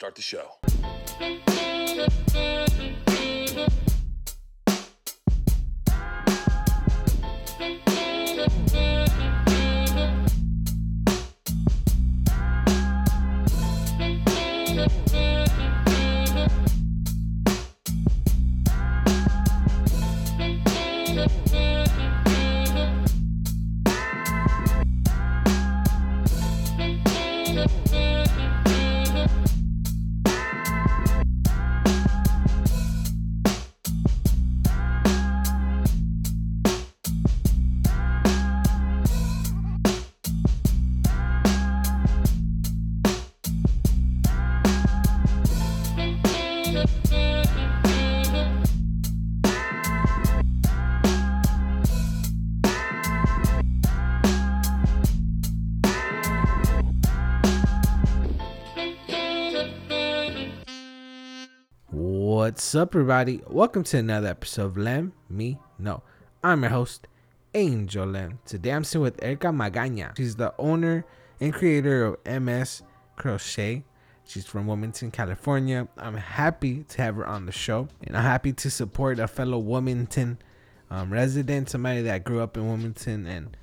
Start the show. What's up, everybody? Welcome to another episode of Lem Me No. I'm your host, Angel Lem. Today I'm sitting with Erica Magaña. She's the owner and creator of MS Crochet. She's from Wilmington, California. I'm happy to have her on the show, and I'm happy to support a fellow Wilmington um, resident, somebody that grew up in Wilmington, and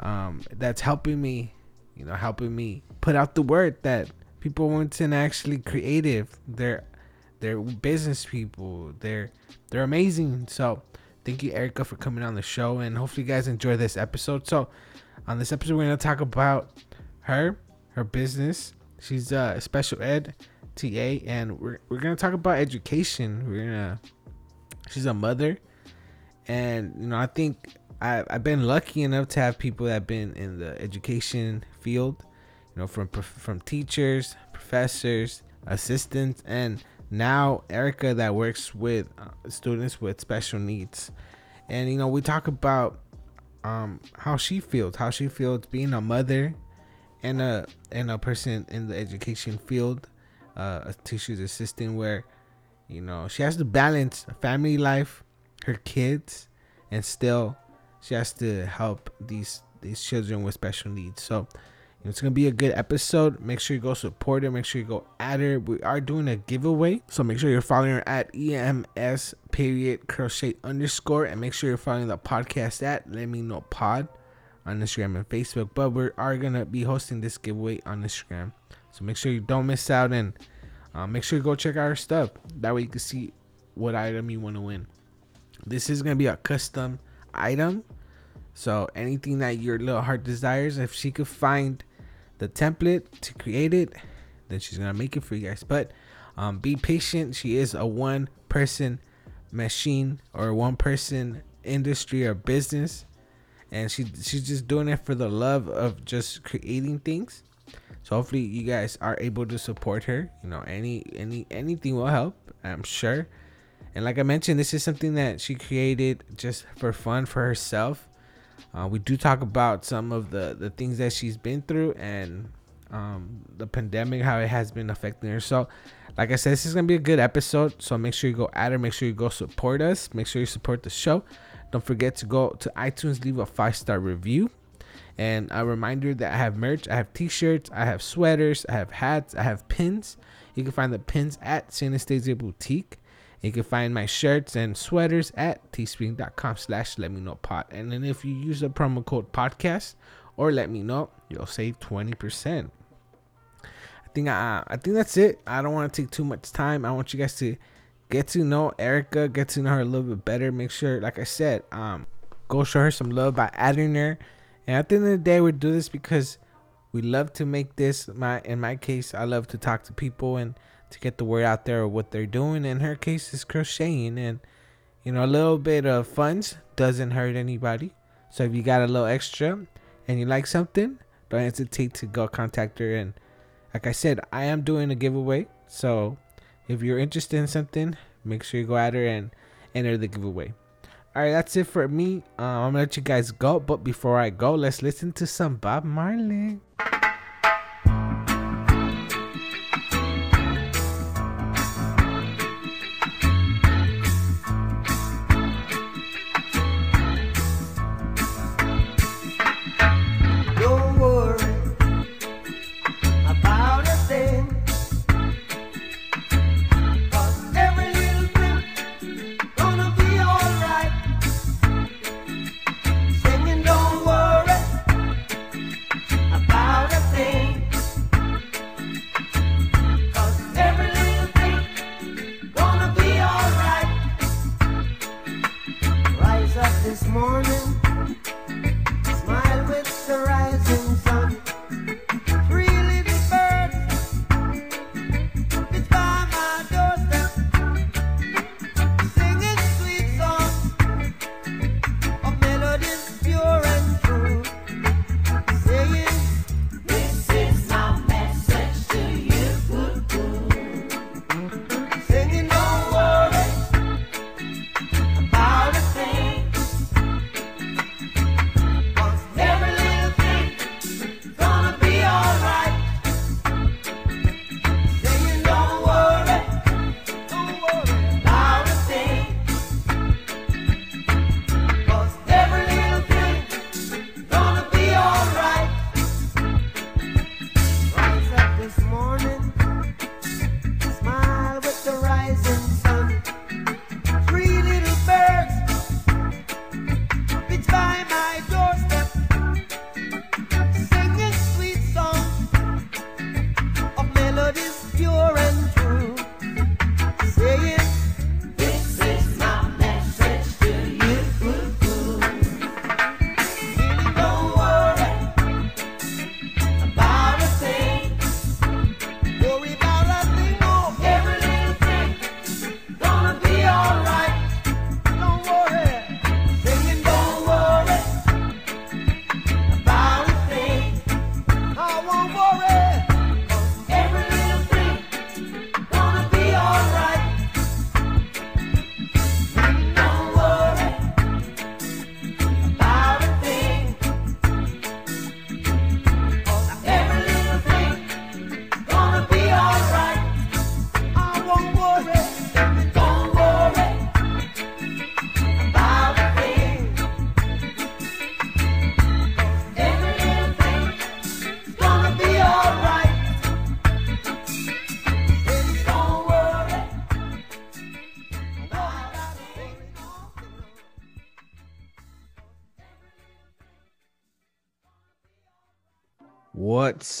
um, that's helping me, you know, helping me put out the word that people in Wilmington are actually creative. They're they're business people. They're they're amazing. So thank you, Erica, for coming on the show, and hopefully you guys enjoy this episode. So on this episode, we're gonna talk about her, her business. She's a special ed TA, and we're we're gonna talk about education. We're gonna she's a mother, and you know I think I I've been lucky enough to have people that have been in the education field, you know, from from teachers, professors, assistants, and now Erica that works with uh, students with special needs, and you know we talk about um, how she feels, how she feels being a mother and a and a person in the education field, uh, a teacher's assistant, where you know she has to balance family life, her kids, and still she has to help these these children with special needs. So it's gonna be a good episode. Make sure you go support her. Make sure you go add her. We are doing a giveaway, so make sure you're following her at ems period crochet underscore, and make sure you're following the podcast at Let Me Know Pod on Instagram and Facebook. But we are gonna be hosting this giveaway on Instagram, so make sure you don't miss out and uh, make sure you go check out her stuff. That way you can see what item you want to win. This is gonna be a custom item. So anything that your little heart desires, if she could find the template to create it, then she's gonna make it for you guys. But um, be patient. She is a one person machine or one person industry or business, and she she's just doing it for the love of just creating things. So hopefully you guys are able to support her. You know, any any anything will help. I'm sure. And like I mentioned, this is something that she created just for fun for herself uh, we do talk about some of the the things that she's been through and um, the pandemic, how it has been affecting her. So, like I said, this is gonna be a good episode. So make sure you go at her. Make sure you go support us. Make sure you support the show. Don't forget to go to iTunes, leave a five star review. And a reminder that I have merch. I have t-shirts. I have sweaters. I have hats. I have pins. You can find the pins at Synesthesia Boutique. You can find my shirts and sweaters at teespring.com slash let me know pod. And then if you use the promo code podcast or let me know, you'll save 20%. I think I, I think that's it. I don't want to take too much time. I want you guys to get to know Erica, get to know her a little bit better. Make sure, like I said, um, go show her some love by adding her. And at the end of the day, we do this because we love to make this. My in my case, I love to talk to people and to get the word out there of what they're doing. In her case, is crocheting, and you know, a little bit of funds doesn't hurt anybody. So if you got a little extra and you like something, don't hesitate to go contact her. And like I said, I am doing a giveaway. So if you're interested in something, make sure you go at her and enter the giveaway. All right, that's it for me. Um, I'm gonna let you guys go, but before I go, let's listen to some Bob Marley.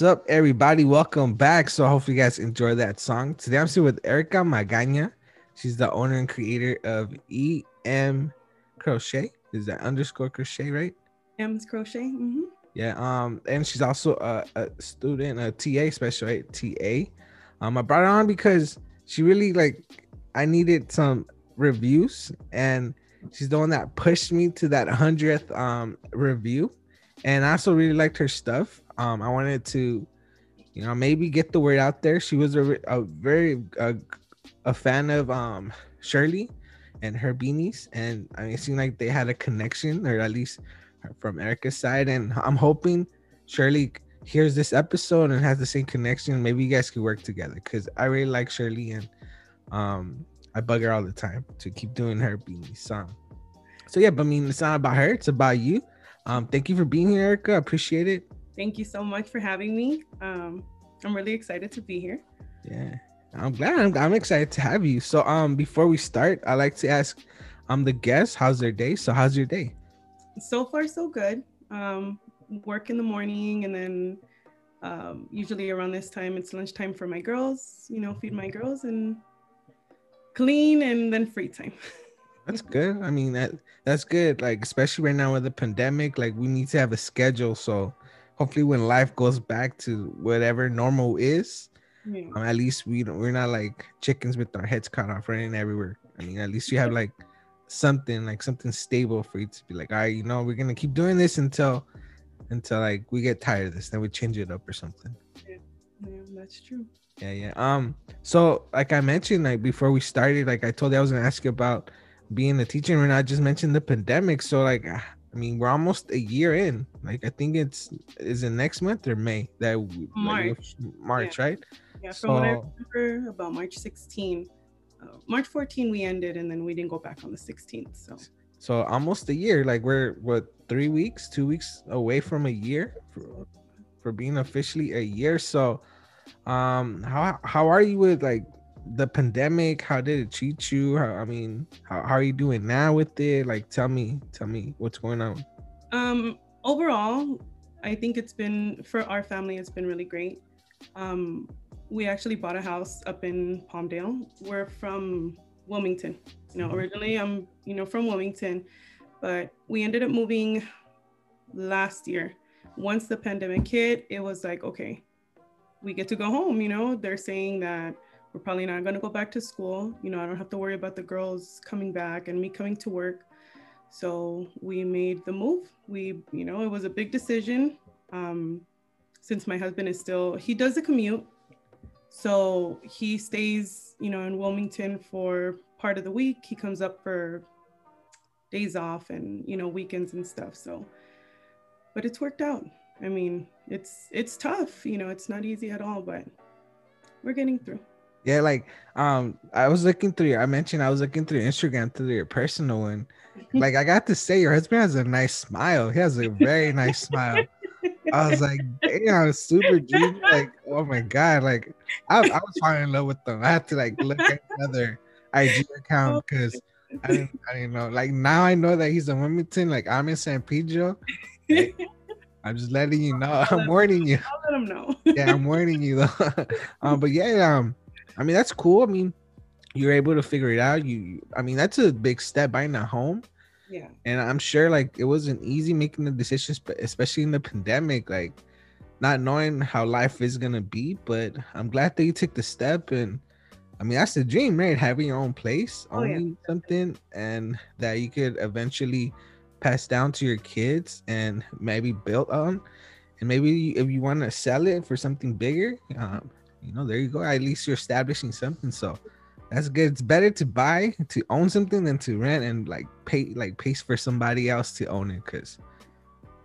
What's up, everybody? Welcome back. So, hopefully, you guys enjoy that song. Today, I'm sitting with Erica Magaña. She's the owner and creator of EM Crochet. Is that underscore crochet, right? M's Crochet. Mm-hmm. Yeah. Um, and she's also a, a student, a TA special, right? TA. Um, I brought her on because she really like I needed some reviews, and she's the one that pushed me to that hundredth um review. And I also really liked her stuff. Um, I wanted to, you know, maybe get the word out there. She was a, a very a, a fan of um Shirley and her beanies, and I mean, it seemed like they had a connection, or at least from Erica's side. And I'm hoping Shirley hears this episode and has the same connection. Maybe you guys could work together because I really like Shirley and um I bug her all the time to keep doing her beanie song. So yeah, but I mean it's not about her, it's about you. Um, thank you for being here, Erica. I appreciate it. Thank you so much for having me. Um, I'm really excited to be here. Yeah, I'm glad. I'm, I'm excited to have you. So um, before we start, I like to ask um the guests how's their day. So how's your day? So far, so good. Um, work in the morning, and then um, usually around this time it's lunchtime for my girls. You know, feed my girls and clean, and then free time. That's good. I mean that that's good. Like especially right now with the pandemic, like we need to have a schedule. So hopefully when life goes back to whatever normal is, yeah. um, at least we don't we're not like chickens with our heads cut off running everywhere. I mean, at least you have like something like something stable for you to be like, all right, you know, we're gonna keep doing this until until like we get tired of this, then we change it up or something. Yeah, yeah that's true. Yeah, yeah. Um, so like I mentioned, like before we started, like I told you I was gonna ask you about being a teacher, and I just mentioned the pandemic. So like, I mean, we're almost a year in. Like I think it's is it next month or May that March, like, March, yeah. right? Yeah, from so, what I remember, about March 16. Uh, March 14 we ended, and then we didn't go back on the 16th. So. So almost a year. Like we're what three weeks, two weeks away from a year for, for being officially a year. So, um, how how are you with like the pandemic how did it treat you? How, i mean how, how are you doing now with it? Like tell me tell me what's going on. Um overall i think it's been for our family it's been really great. Um we actually bought a house up in palmdale. We're from wilmington you know mm-hmm. originally i'm you know from wilmington but we ended up moving last year. Once the pandemic hit it was like okay we get to go home you know? They're saying that we're probably not going to go back to school. You know, I don't have to worry about the girls coming back and me coming to work. So we made the move. We, you know, it was a big decision. Um, since my husband is still, he does the commute. So he stays, you know, in Wilmington for part of the week. He comes up for days off and, you know, weekends and stuff. So, but it's worked out. I mean, it's it's tough, you know, it's not easy at all, but we're getting through. Yeah, like um, I was looking through your. I mentioned I was looking through Instagram through your personal one. Like I got to say, your husband has a nice smile. He has a very nice smile. I was like, damn, super dreamy. Like, oh my god, like I, I was falling in love with them. I had to like look at another IG account because I didn't, I didn't know. Like now I know that he's in Wilmington. Like I'm in San Pedro. Like, I'm just letting you know. I'm warning you. I'll let him know. yeah, I'm warning you though. um, but yeah, um, I mean, that's cool. I mean, you're able to figure it out. You, I mean, that's a big step buying a home. Yeah. And I'm sure like it wasn't easy making the decisions, but especially in the pandemic, like not knowing how life is gonna be. But I'm glad that you took the step, and I mean that's the dream, right? Having your own place, oh, owning yeah. something, and that you could eventually pass down to your kids and maybe build on. And maybe if you want to sell it for something bigger, um, you know, there you go. At least you're establishing something. So that's good. It's better to buy to own something than to rent and like pay like pay for somebody else to own it because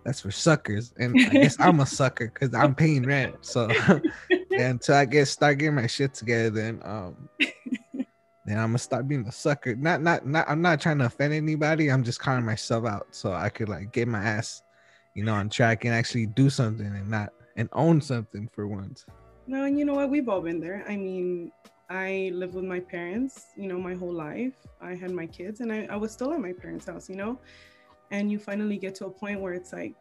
that's for suckers. And I guess I'm a sucker because I'm paying rent. So until I get start getting my shit together, then um then I'm gonna start being a sucker. Not not not I'm not trying to offend anybody. I'm just calling myself out so I could like get my ass, you know, on track and actually do something and not and own something for once. No, and you know what? We've all been there. I mean, I lived with my parents, you know, my whole life. I had my kids and I, I was still at my parents' house, you know? And you finally get to a point where it's like,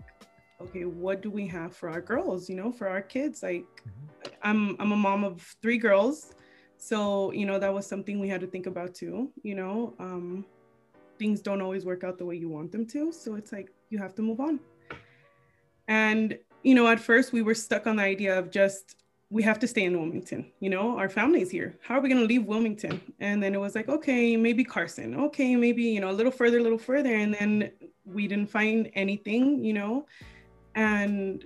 okay, what do we have for our girls, you know, for our kids? Like I'm I'm a mom of three girls. So, you know, that was something we had to think about too, you know. Um things don't always work out the way you want them to. So it's like you have to move on. And, you know, at first we were stuck on the idea of just we have to stay in Wilmington. You know, our family's here. How are we going to leave Wilmington? And then it was like, okay, maybe Carson. Okay, maybe, you know, a little further, a little further. And then we didn't find anything, you know. And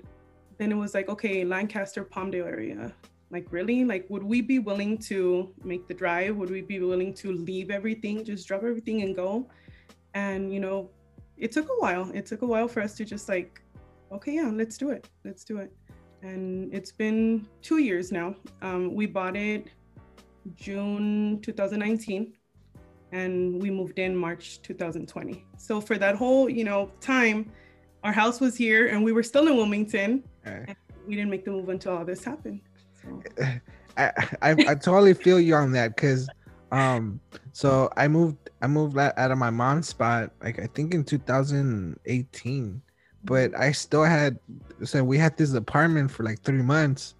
then it was like, okay, Lancaster, Palmdale area. Like, really? Like, would we be willing to make the drive? Would we be willing to leave everything, just drop everything and go? And, you know, it took a while. It took a while for us to just like, okay, yeah, let's do it. Let's do it and it's been two years now. Um, we bought it June 2019 and we moved in March 2020. So for that whole, you know, time, our house was here and we were still in Wilmington. Right. we didn't make the move until all this happened. So. I, I, I totally feel you on that because um so I moved I moved out of my mom's spot like I think in 2018 but I still had so we had this apartment for like three months,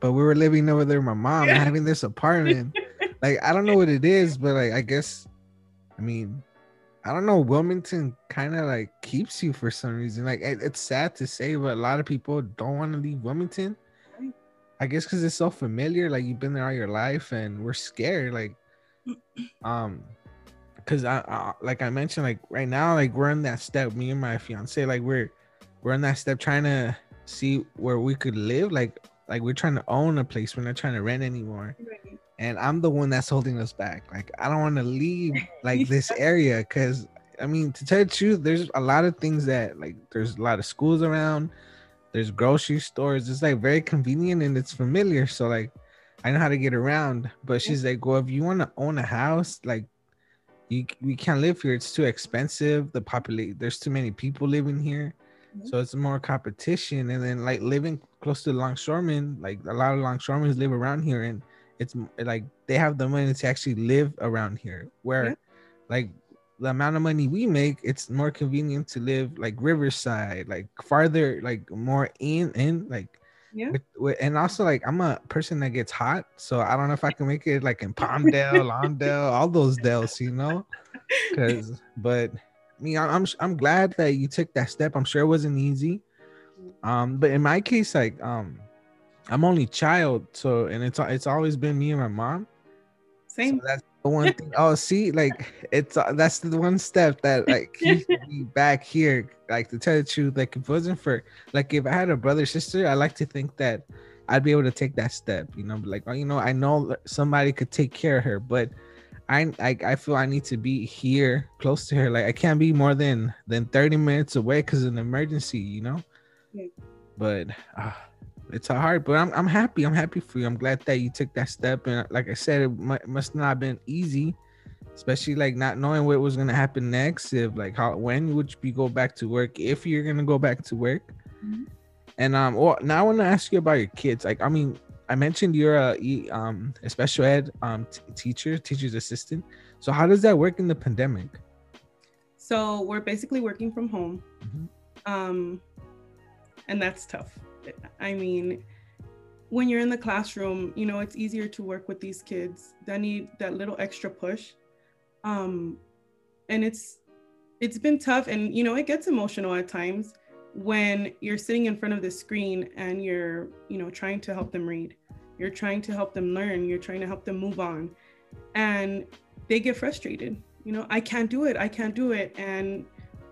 but we were living over there my mom yeah. having this apartment. like I don't know what it is, but like I guess I mean I don't know. Wilmington kind of like keeps you for some reason. Like it, it's sad to say, but a lot of people don't want to leave Wilmington. I guess because it's so familiar. Like you've been there all your life, and we're scared. Like, um, because I, I, like I mentioned, like right now, like we're in that step. Me and my fiance, like we're we're in that step trying to see where we could live. Like like we're trying to own a place. We're not trying to rent anymore. Right. And I'm the one that's holding us back. Like I don't want to leave like this area because I mean to tell you the truth, there's a lot of things that like there's a lot of schools around. There's grocery stores. It's like very convenient and it's familiar. So like I know how to get around. But she's like, well, if you want to own a house, like you we can't live here. It's too expensive. The populate there's too many people living here. Mm-hmm. So it's more competition, and then like living close to longshoremen, like a lot of longshoremen live around here, and it's like they have the money to actually live around here. Where, yeah. like the amount of money we make, it's more convenient to live like Riverside, like farther, like more in in like. Yeah. With, with, and also like I'm a person that gets hot, so I don't know if I can make it like in Palmdale, Lawndale, all those dales, you know. Because, but me, I'm I'm glad that you took that step. I'm sure it wasn't easy. Um, but in my case, like um, I'm only child, so and it's it's always been me and my mom. Same. So that's the one thing. oh, see, like it's uh, that's the one step that like keeps me back here. Like to tell the truth, like if it wasn't for like if I had a brother sister, I like to think that I'd be able to take that step. You know, like oh, you know, I know somebody could take care of her, but I, I I feel I need to be here close to her. Like I can't be more than than 30 minutes away because an emergency, you know. Yeah. But uh, it's hard. But I'm I'm happy. I'm happy for you. I'm glad that you took that step. And like I said, it might, must not have been easy, especially like not knowing what was gonna happen next. If like how when would you go back to work? If you're gonna go back to work. Mm-hmm. And um, well, now I want to ask you about your kids. Like, I mean, I mentioned you're a um a special ed um t- teacher, teacher's assistant. So how does that work in the pandemic? So we're basically working from home, mm-hmm. um, and that's tough. I mean, when you're in the classroom, you know it's easier to work with these kids that need that little extra push, um, and it's it's been tough, and you know it gets emotional at times when you're sitting in front of the screen and you're you know trying to help them read you're trying to help them learn you're trying to help them move on and they get frustrated. You know i can't do it i can't do it and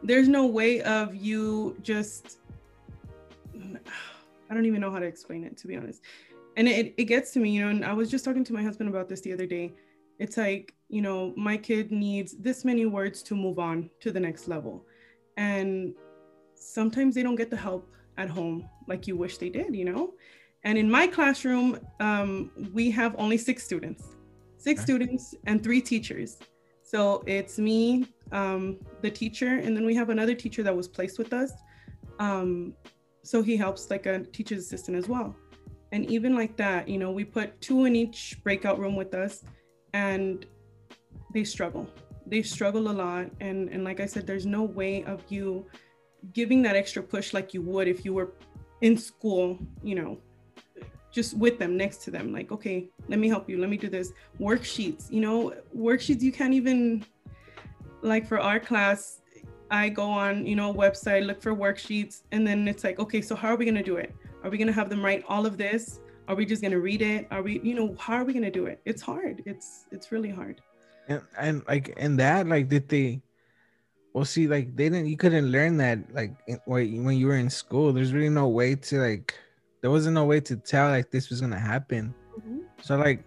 there's no way of you just i don't even know how to explain it to be honest. And it, it gets to me you know and i was just talking to my husband about this the other day. It's like you know my kid needs this many words to move on to the next level. And sometimes they don't get the help at home like you wish they did, you know? And in my classroom, um, we have only six students, six okay. students and three teachers. So it's me, um, the teacher, and then we have another teacher that was placed with us. Um, so he helps like a teacher's assistant as well. And even like that, you know, we put two in each breakout room with us and they struggle. They struggle a lot. And, and like I said, there's no way of you giving that extra push like you would if you were in school, you know, just with them next to them like okay let me help you let me do this. Worksheets you know worksheets you can't even like for our class i go on you know website look for worksheets and then it's like okay so how are we going to do it? Are we going to have them write all of this? Are we just going to read it? Are we you know how are we going to do it? It's hard. It's it's really hard. And, and like and that like did they well see like they didn't you couldn't learn that like when you were in school. There's really no way to like there wasn't no way to tell like this was gonna happen. Mm-hmm. so like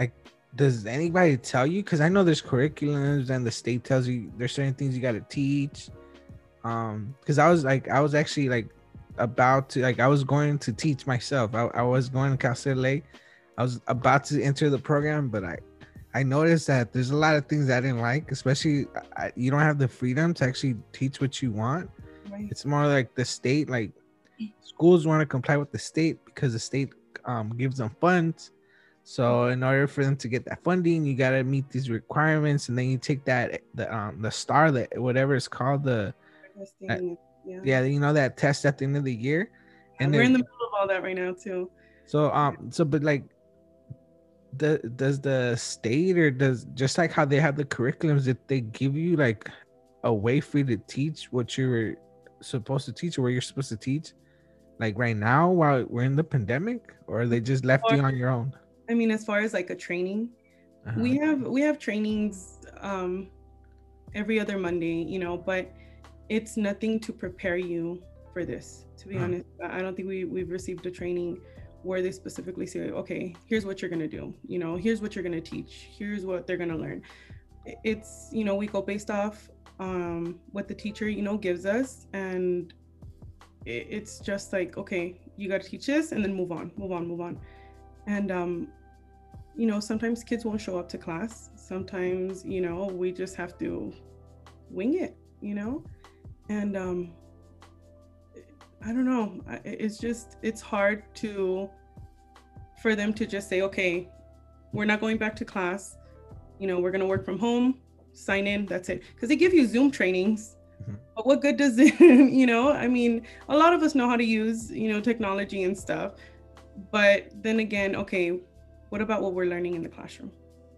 like does anybody tell you? Because i know there's curriculums and the state tells you there's certain things you got to teach. Um because i was like i was actually like about to like i was going to teach myself. I, I was going to cal state i was about to enter the program but i I noticed that there's a lot of things I didn't like, especially I, you don't have the freedom to actually teach what you want. Right. It's more like the state, like schools want to comply with the state because the state um, gives them funds. So in order for them to get that funding, you got to meet these requirements, and then you take that the um the star that whatever it's called the yeah. yeah you know that test at the end of the year, and we're in the middle of all that right now too. So um so but like the does the state or does just like how they have the curriculums that they give you like a way for you to teach what you're supposed to teach or where you're supposed to teach like right now while we're in the pandemic or they just left or, you on your own i mean as far as like a training uh-huh. we have we have trainings um every other monday you know but it's nothing to prepare you for this to be uh-huh. honest i don't think we we've received a training where they specifically say okay here's what you're going to do. You know here's what you're going to teach. Here's what they're going to learn it's you know we go based off um what the teacher you know gives us. And it's just like okay you got to teach this and then move on move on move on. And um you know sometimes kids won't show up to class. Sometimes you know we just have to wing it you know? And um i don't know it's just it's hard to for them to just say okay we're not going back to class you know we're going to work from home sign in that's it because they give you zoom trainings Mm-hmm. But what good does it, you know? I mean, a lot of us know how to use, you know, technology and stuff. But then again, okay, what about what we're learning in the classroom?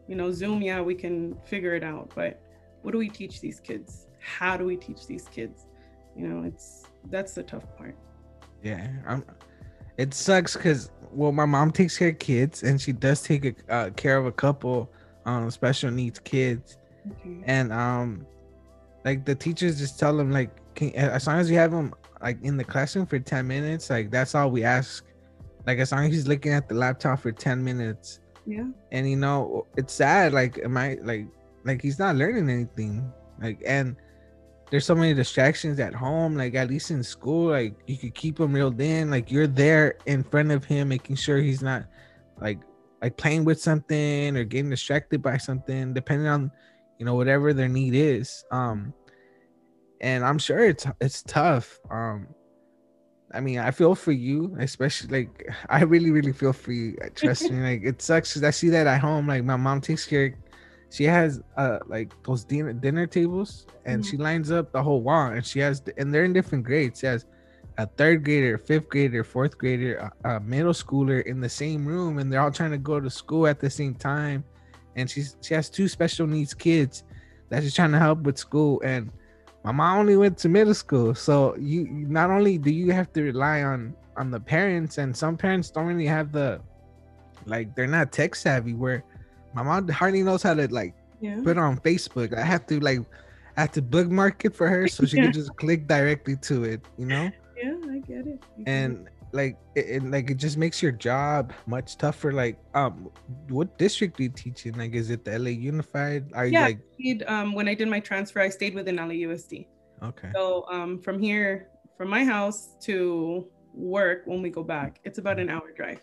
You know, Zoom, yeah, we can figure it out, but what do we teach these kids? How do we teach these kids? You know, it's that's the tough part. Yeah, I'm, it sucks because well, my mom takes care of kids, and she does take a, uh, care of a couple um special needs kids, okay. and um like the teachers just tell them like can, as long as you have them like in the classroom for 10 minutes like that's all we ask. Like as long as he's looking at the laptop for 10 minutes. Yeah. And you know it's sad like am i like like he's not learning anything. Like and there's so many distractions at home like at least in school like you could keep him reeled in like you're there in front of him making sure he's not like like playing with something or getting distracted by something depending on you know whatever their need is um and i'm sure it's it's tough um i mean i feel for you especially like i really really feel for you trust me like it sucks because i see that at home like my mom takes care she has uh like those dinner dinner tables and mm-hmm. she lines up the whole wall and she has and they're in different grades. She has a third grader fifth grader fourth grader a, a middle schooler in the same room and they're all trying to go to school at the same time. And she's she has two special needs kids that she's trying to help with school and my mom only went to middle school. So you not only do you have to rely on on the parents and some parents don't really have the like they're not tech savvy where my mom hardly knows how to like yeah. put on facebook. I have to like I have to bookmark it for her so she yeah. can just click directly to it you know? Yeah i get it. I get and it like it, it, like it just makes your job much tougher like um what district are you teach in? Like is it the la unified? Are yeah, you like um when i did my transfer i stayed within lausd okay. So um from here from my house to work when we go back it's about an hour drive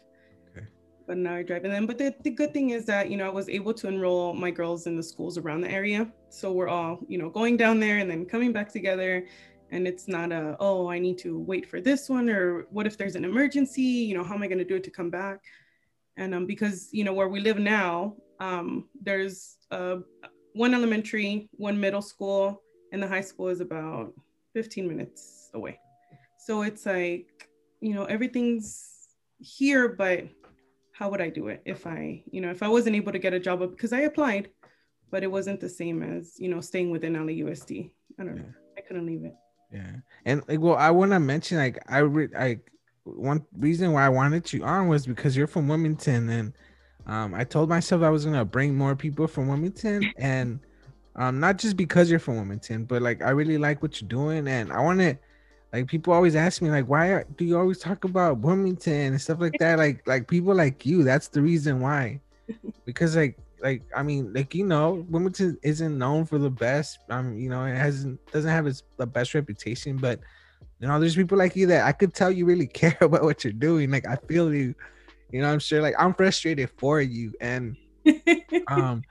but an hour drive. And then but the, the good thing is that you know i was able to enroll my girls in the schools around the area. So we're all you know going down there and then coming back together. And it's not a oh i need to wait for this one or what if there's an emergency? You know how am i going to do it to come back? And um, because you know where we live now um, there's uh, one elementary one middle school and the high school is about 15 minutes away. So it's like, you know, everything's here, but how would I do it if I, you know, if I wasn't able to get a job because I applied, but it wasn't the same as, you know, staying within LAUSD. I don't yeah. know. I couldn't leave it. Yeah. And like, well, I want to mention, like, I, re- I, one reason why I wanted you on was because you're from Wilmington and um, I told myself I was gonna bring more people from Wilmington and um, not just because you're from Wilmington, but like I really like what you're doing and I want to like people always ask me like why do you always talk about Wilmington and stuff like that? Like like people like you that's the reason why. Because like like I mean like you know Wilmington isn't known for the best um you know it hasn't doesn't have its the best reputation but you know there's people like you that I could tell you really care about what you're doing like I feel you you know I'm sure like I'm frustrated for you and um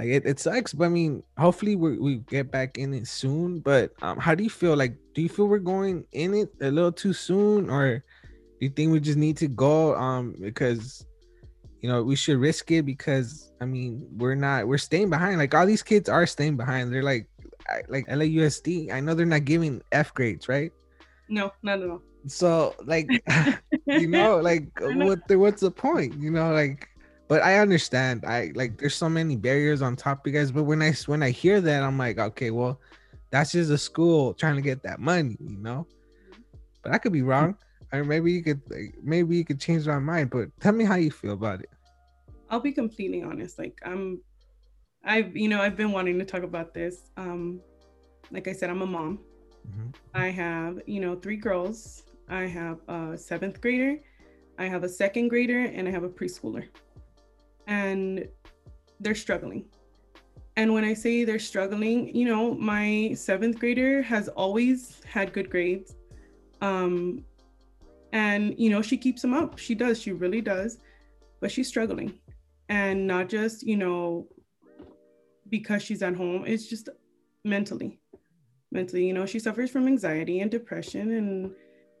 like it, it sucks but i mean hopefully we, we get back in it soon but um how do you feel? Like do you feel we're going in it a little too soon or do you think we just need to go um because you know we should risk it because i mean we're not we're staying behind. Like all these kids are staying behind. They're like like lausd i know they're not giving f grades right? No not at all. So like you know like what the, what's the point you know like but I understand. I like there's so many barriers on top of you guys. But when I when I hear that, I'm like, okay, well, that's just a school trying to get that money, you know. But I could be wrong. Or maybe you could like, maybe you could change my mind. But tell me how you feel about it. I'll be completely honest. Like I'm, I've you know I've been wanting to talk about this. Um, like I said, I'm a mom. Mm-hmm. I have you know three girls. I have a seventh grader, I have a second grader, and I have a preschooler and they're struggling. And when I say they're struggling, you know, my seventh grader has always had good grades. Um, and, you know, she keeps them up. She does, she really does. But she's struggling. And not just, you know, because she's at home, it's just mentally. Mentally, you know, she suffers from anxiety and depression. And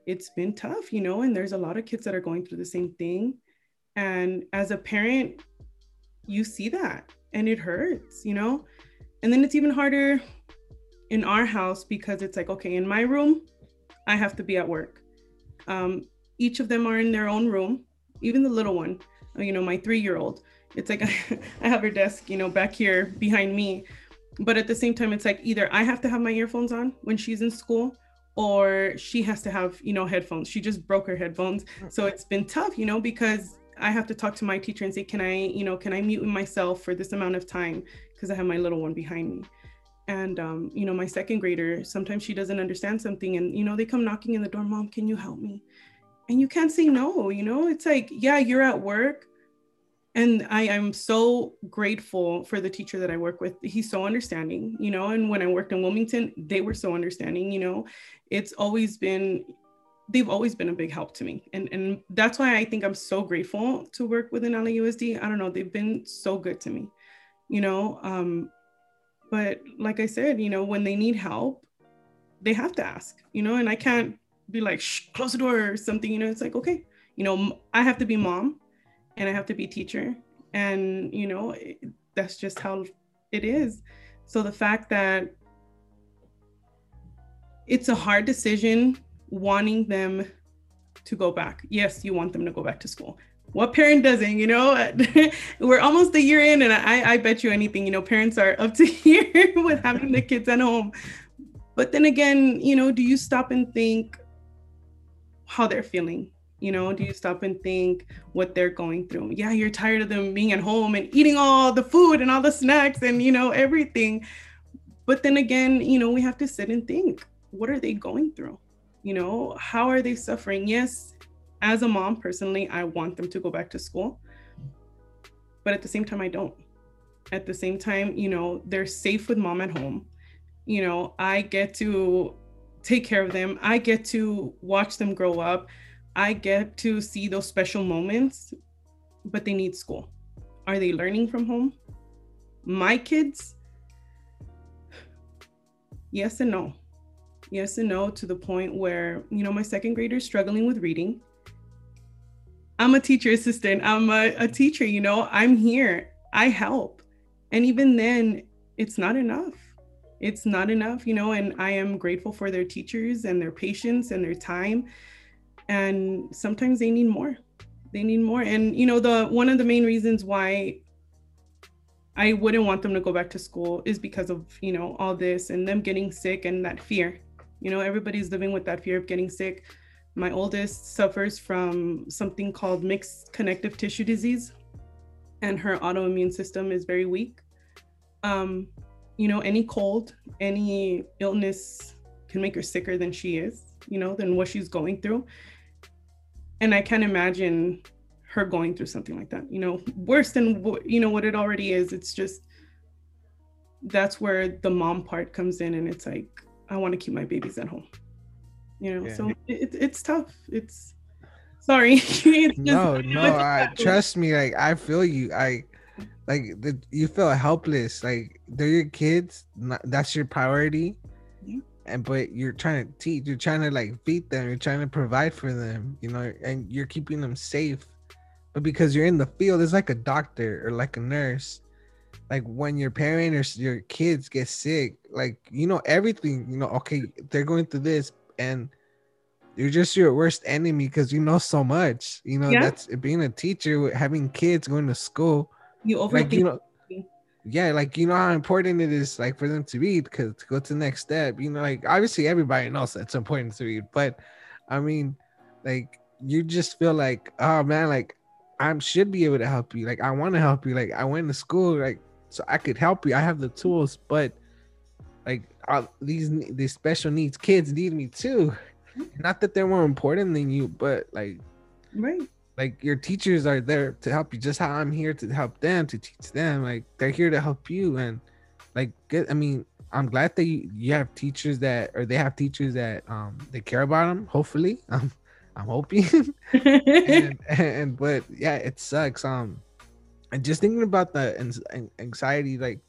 it's been tough, you know, and there's a lot of kids that are going through the same thing. And as a parent, you see that and it hurts, you know? And then it's even harder in our house because it's like, okay, in my room, I have to be at work. Um, each of them are in their own room, even the little one, uh, you know, my three year old. It's like I have her desk, you know, back here behind me. But at the same time, it's like either I have to have my earphones on when she's in school or she has to have, you know, headphones. She just broke her headphones. So it's been tough, you know, because I have to talk to my teacher and say, can I, you know, can I mute myself for this amount of time because I have my little one behind me. And um, you know, my second grader, sometimes she doesn't understand something, and you know, they come knocking in the door, mom, can you help me? And you can't say no. You know, it's like, yeah, you're at work, and I am so grateful for the teacher that I work with. He's so understanding, you know. And when I worked in Wilmington, they were so understanding. You know, it's always been they've always been a big help to me. And, and that's why I think I'm so grateful to work within LAUSD. I don't know, they've been so good to me, you know. Um, but like I said, you know, when they need help, they have to ask, you know, and I can't be like, close the door or something, you know, it's like, okay, you know, I have to be mom and I have to be teacher. And, you know, it, that's just how it is. So the fact that it's a hard decision wanting them to go back. Yes, you want them to go back to school. What parent doesn't, you know? We're almost a year in, and I, I bet you anything, you know, parents are up to here with having the kids at home. But then again, you know, do you stop and think how they're feeling? You know, do you stop and think what they're going through? Yeah, you're tired of them being at home and eating all the food and all the snacks and, you know, everything. But then again, you know, we have to sit and think what are they going through? You know how are they suffering? Yes as a mom personally i want them to go back to school but at the same time i don't. At the same time you know they're safe with mom at home. You know i get to take care of them. I get to watch them grow up. I get to see those special moments but they need school. Are they learning from home? My kids? Yes and no yes and no to the point where, you know, my second grader is struggling with reading. I'm a teacher assistant, I'm a, a teacher, you know, I'm here, I help. And even then, it's not enough. it's not enough, you know, and I am grateful for their teachers and their patience and their time. And sometimes they need more. They need more. And you know, the one of the main reasons why I wouldn't want them to go back to school is because of, you know, all this and them getting sick and that fear. You know, everybody's living with that fear of getting sick. My oldest suffers from something called mixed connective tissue disease, and her autoimmune system is very weak. Um, you know, any cold, any illness can make her sicker than she is, you know, than what she's going through. And I can't imagine her going through something like that, you know, worse than you know, what it already is. It's just, that's where the mom part comes in. And it's like, I want to keep my babies at home, you know, yeah. so it, it's tough. It's, sorry. it's no, no, I, trust me. Like, I feel you. I, like the, you feel helpless like they're your kids not, that's your priority yeah. and but you're trying to teach you're trying to like feed them you're trying to provide for them you know and you're keeping them safe but because you're in the field it's like a doctor or like a nurse like when your parent or your kids get sick like you know everything you know okay they're going through this and you're just your worst enemy because you know so much you know yeah. that's being a teacher having kids going to school you overthink like, you know yeah like you know how important it is like for them to read because to go to the next step you know like obviously everybody knows it's important to read but i mean like you just feel like oh man like i should be able to help you like i want to help you like i went to school like so i could help you. I have the tools but like uh, these these special needs kids need me too. Not that they're more important than you but like right. like your teachers are there to help you just how i'm here to help them to teach them. Like they're here to help you and like get i mean i'm glad that you, you have teachers that or they have teachers that um they care about them hopefully. Um i'm hoping. And, and but yeah it sucks. Um and just thinking about the anxiety like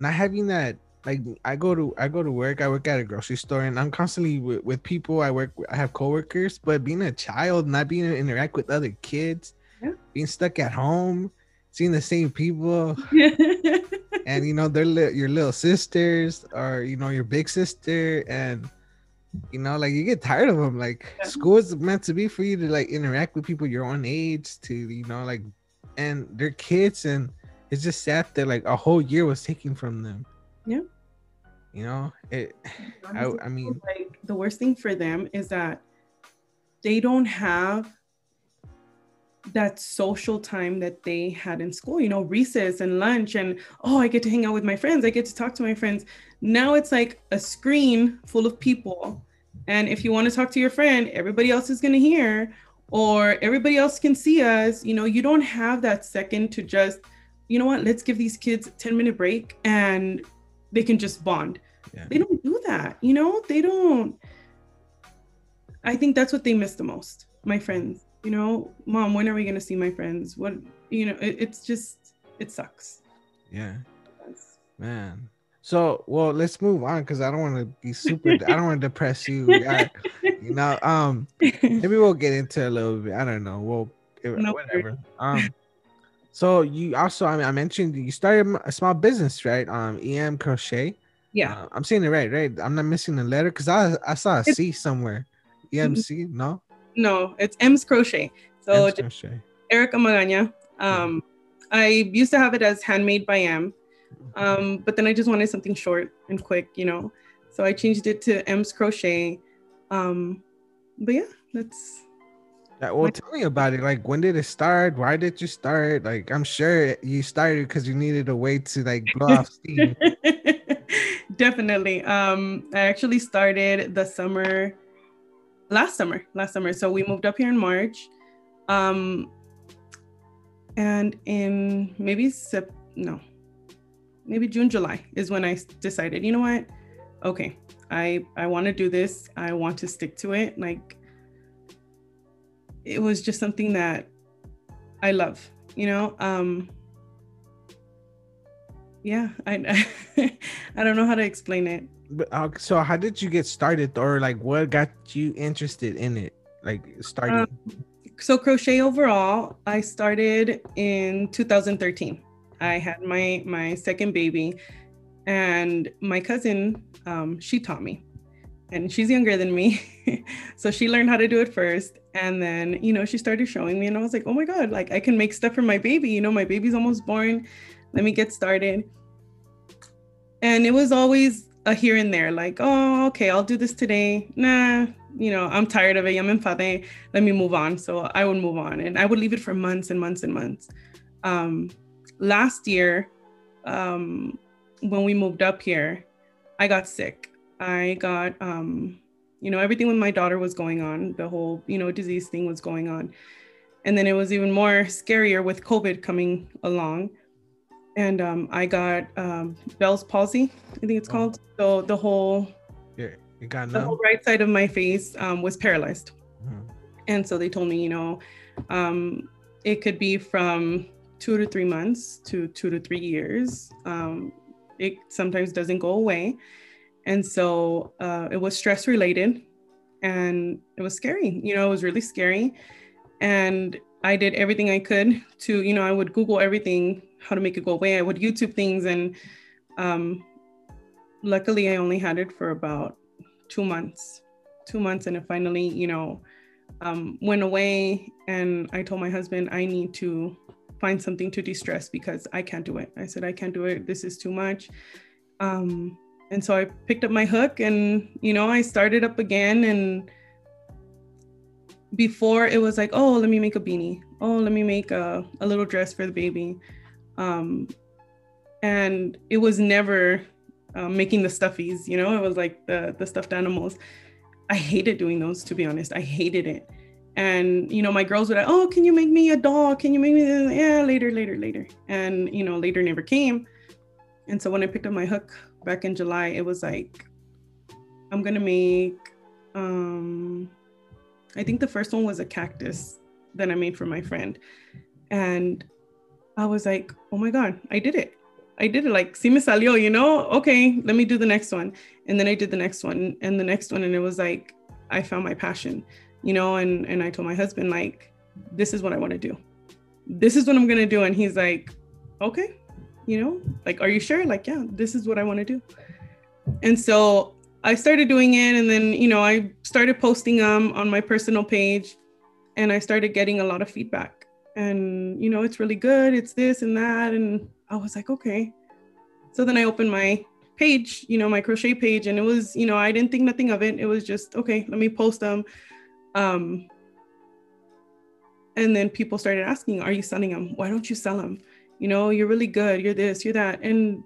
not having that like I go to I go to work. I work at a grocery store, and I'm constantly with, with people. I work. I have coworkers, but being a child, not being able to interact with other kids, yeah. being stuck at home, seeing the same people, and you know they're li- your little sisters or you know your big sister, and you know like you get tired of them. Like yeah. school is meant to be for you to like interact with people your own age, to you know like, and they're kids, and it's just sad that like a whole year was taken from them. Yeah you know it I, I mean like the worst thing for them is that they don't have that social time that they had in school, you know, recess and lunch, and oh, I get to hang out with my friends, I get to talk to my friends. Now it's like a screen full of people. And if you want to talk to your friend, everybody else is going to hear, or everybody else can see us. You know, you don't have that second to just, you know what, let's give these kids a 10 minute break and they can just bond. Yeah. They don't do that, you know? They don't. I think that's what they miss the most, my friends. You know, mom, when are we going to see my friends? What, you know, it, it's just, it sucks. Yeah. Man. So, well, let's move on because I don't want to be super, I don't want to depress you. I, you know, um, maybe we'll get into a little bit. I don't know. We'll, no whatever. Um, so you also, I mean, I mentioned you started a small business, right? Um, EM Crochet. Yeah, uh, I'm seeing it right, right? I'm not missing a letter because I I saw a C somewhere. EMC, no? No, it's M's Crochet. So M's crochet. Erica Magana. Um, yeah. I used to have it as handmade by M, um, but then I just wanted something short and quick, you know. So I changed it to M's Crochet. Um, but yeah, that's yeah, well, tell me about it. Like, when did it start? Why did you start? Like, I'm sure you started because you needed a way to like blow off steam. Definitely. Um, I actually started the summer, last summer, last summer. So we moved up here in March. Um, and in maybe sep- no, maybe June, July is when I decided, you know what? Okay, I I want to do this. I want to stick to it. Like it was just something that I love, you know. Um, yeah, I I don't know how to explain it. But uh, so, how did you get started, or like what got you interested in it? Like starting. Um, so crochet overall, I started in 2013. I had my my second baby, And my cousin, um, she taught me, and she's younger than me. so she learned how to do it first. And then, you know, she started showing me, and I was like, oh my God, like I can make stuff for my baby. You know, my baby's almost born. Let me get started. And it was always a here and there, like, oh, okay, I'll do this today. Nah, you know, I'm tired of it. I'm enfadé. Let me move on. So I would move on and I would leave it for months and months and months. Um, last year, um, when we moved up here, I got sick. I got, um, you know, everything with my daughter was going on. The whole, you know, disease thing was going on. And then it was even more scarier with COVID coming along. And um, I got um, Bell's palsy, I think it's oh. called. So the whole, yeah, got the whole right side of my face um, was paralyzed. Mm-hmm. And so they told me, you know, um, it could be from two to three months to two to three years. Um, it sometimes doesn't go away. And so uh, it was stress related and it was scary. You know, it was really scary. And I did everything I could to, you know, I would Google everything, how to make it go away. I would YouTube things. And um, luckily, I only had it for about two months, two months. And it finally, you know, um, went away. And I told my husband, I need to find something to de-stress because I can't do it. I said, I can't do it. This is too much. Um, and so I picked up my hook and, you know, I started up again. And before it was like, oh, let me make a beanie. Oh, let me make a, a little dress for the baby. Um, and it was never uh, making the stuffies, you know, it was like the, the stuffed animals. I hated doing those, to be honest. I hated it and you know my girls would oh can you make me a doll can you make me this? yeah later later later and you know later never came and so when i picked up my hook back in july it was like i'm gonna make um i think the first one was a cactus that i made for my friend and i was like oh my god i did it I did it like si me salió, you know? Okay, let me do the next one. And then I did the next one and the next one. And it was like I found my passion you know, and and I told my husband like, this is what I want to do. This is what I'm gonna do, and he's like, okay, you know, like, are you sure? Like, yeah, this is what I want to do. And so I started doing it, and then you know, I started posting them on my personal page, and I started getting a lot of feedback. And you know, it's really good. It's this and that, and I was like, okay. So then I opened my page, you know, my crochet page, and it was, you know, I didn't think nothing of it. It was just okay. Let me post them um, and then people started asking, Are you selling them? Why don't you sell them? You know, you're really good. You're this, you're that. And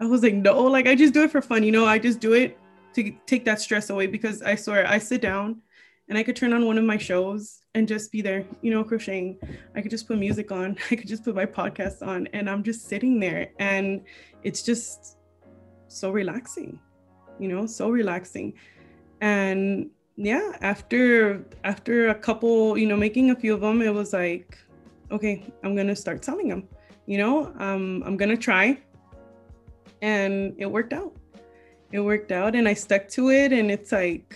I was like, No, like I just do it for fun. You know, I just do it to take that stress away because I swear I sit down and I could turn on one of my shows and just be there, you know, crocheting. I could just put music on, I could just put my podcast on, and I'm just sitting there. And it's just so relaxing, you know, so relaxing. And yeah, after after a couple, you know, making a few of them, it was like, okay, I'm gonna start selling them. You know, um, I'm gonna try, and it worked out. It worked out, and I stuck to it, and it's like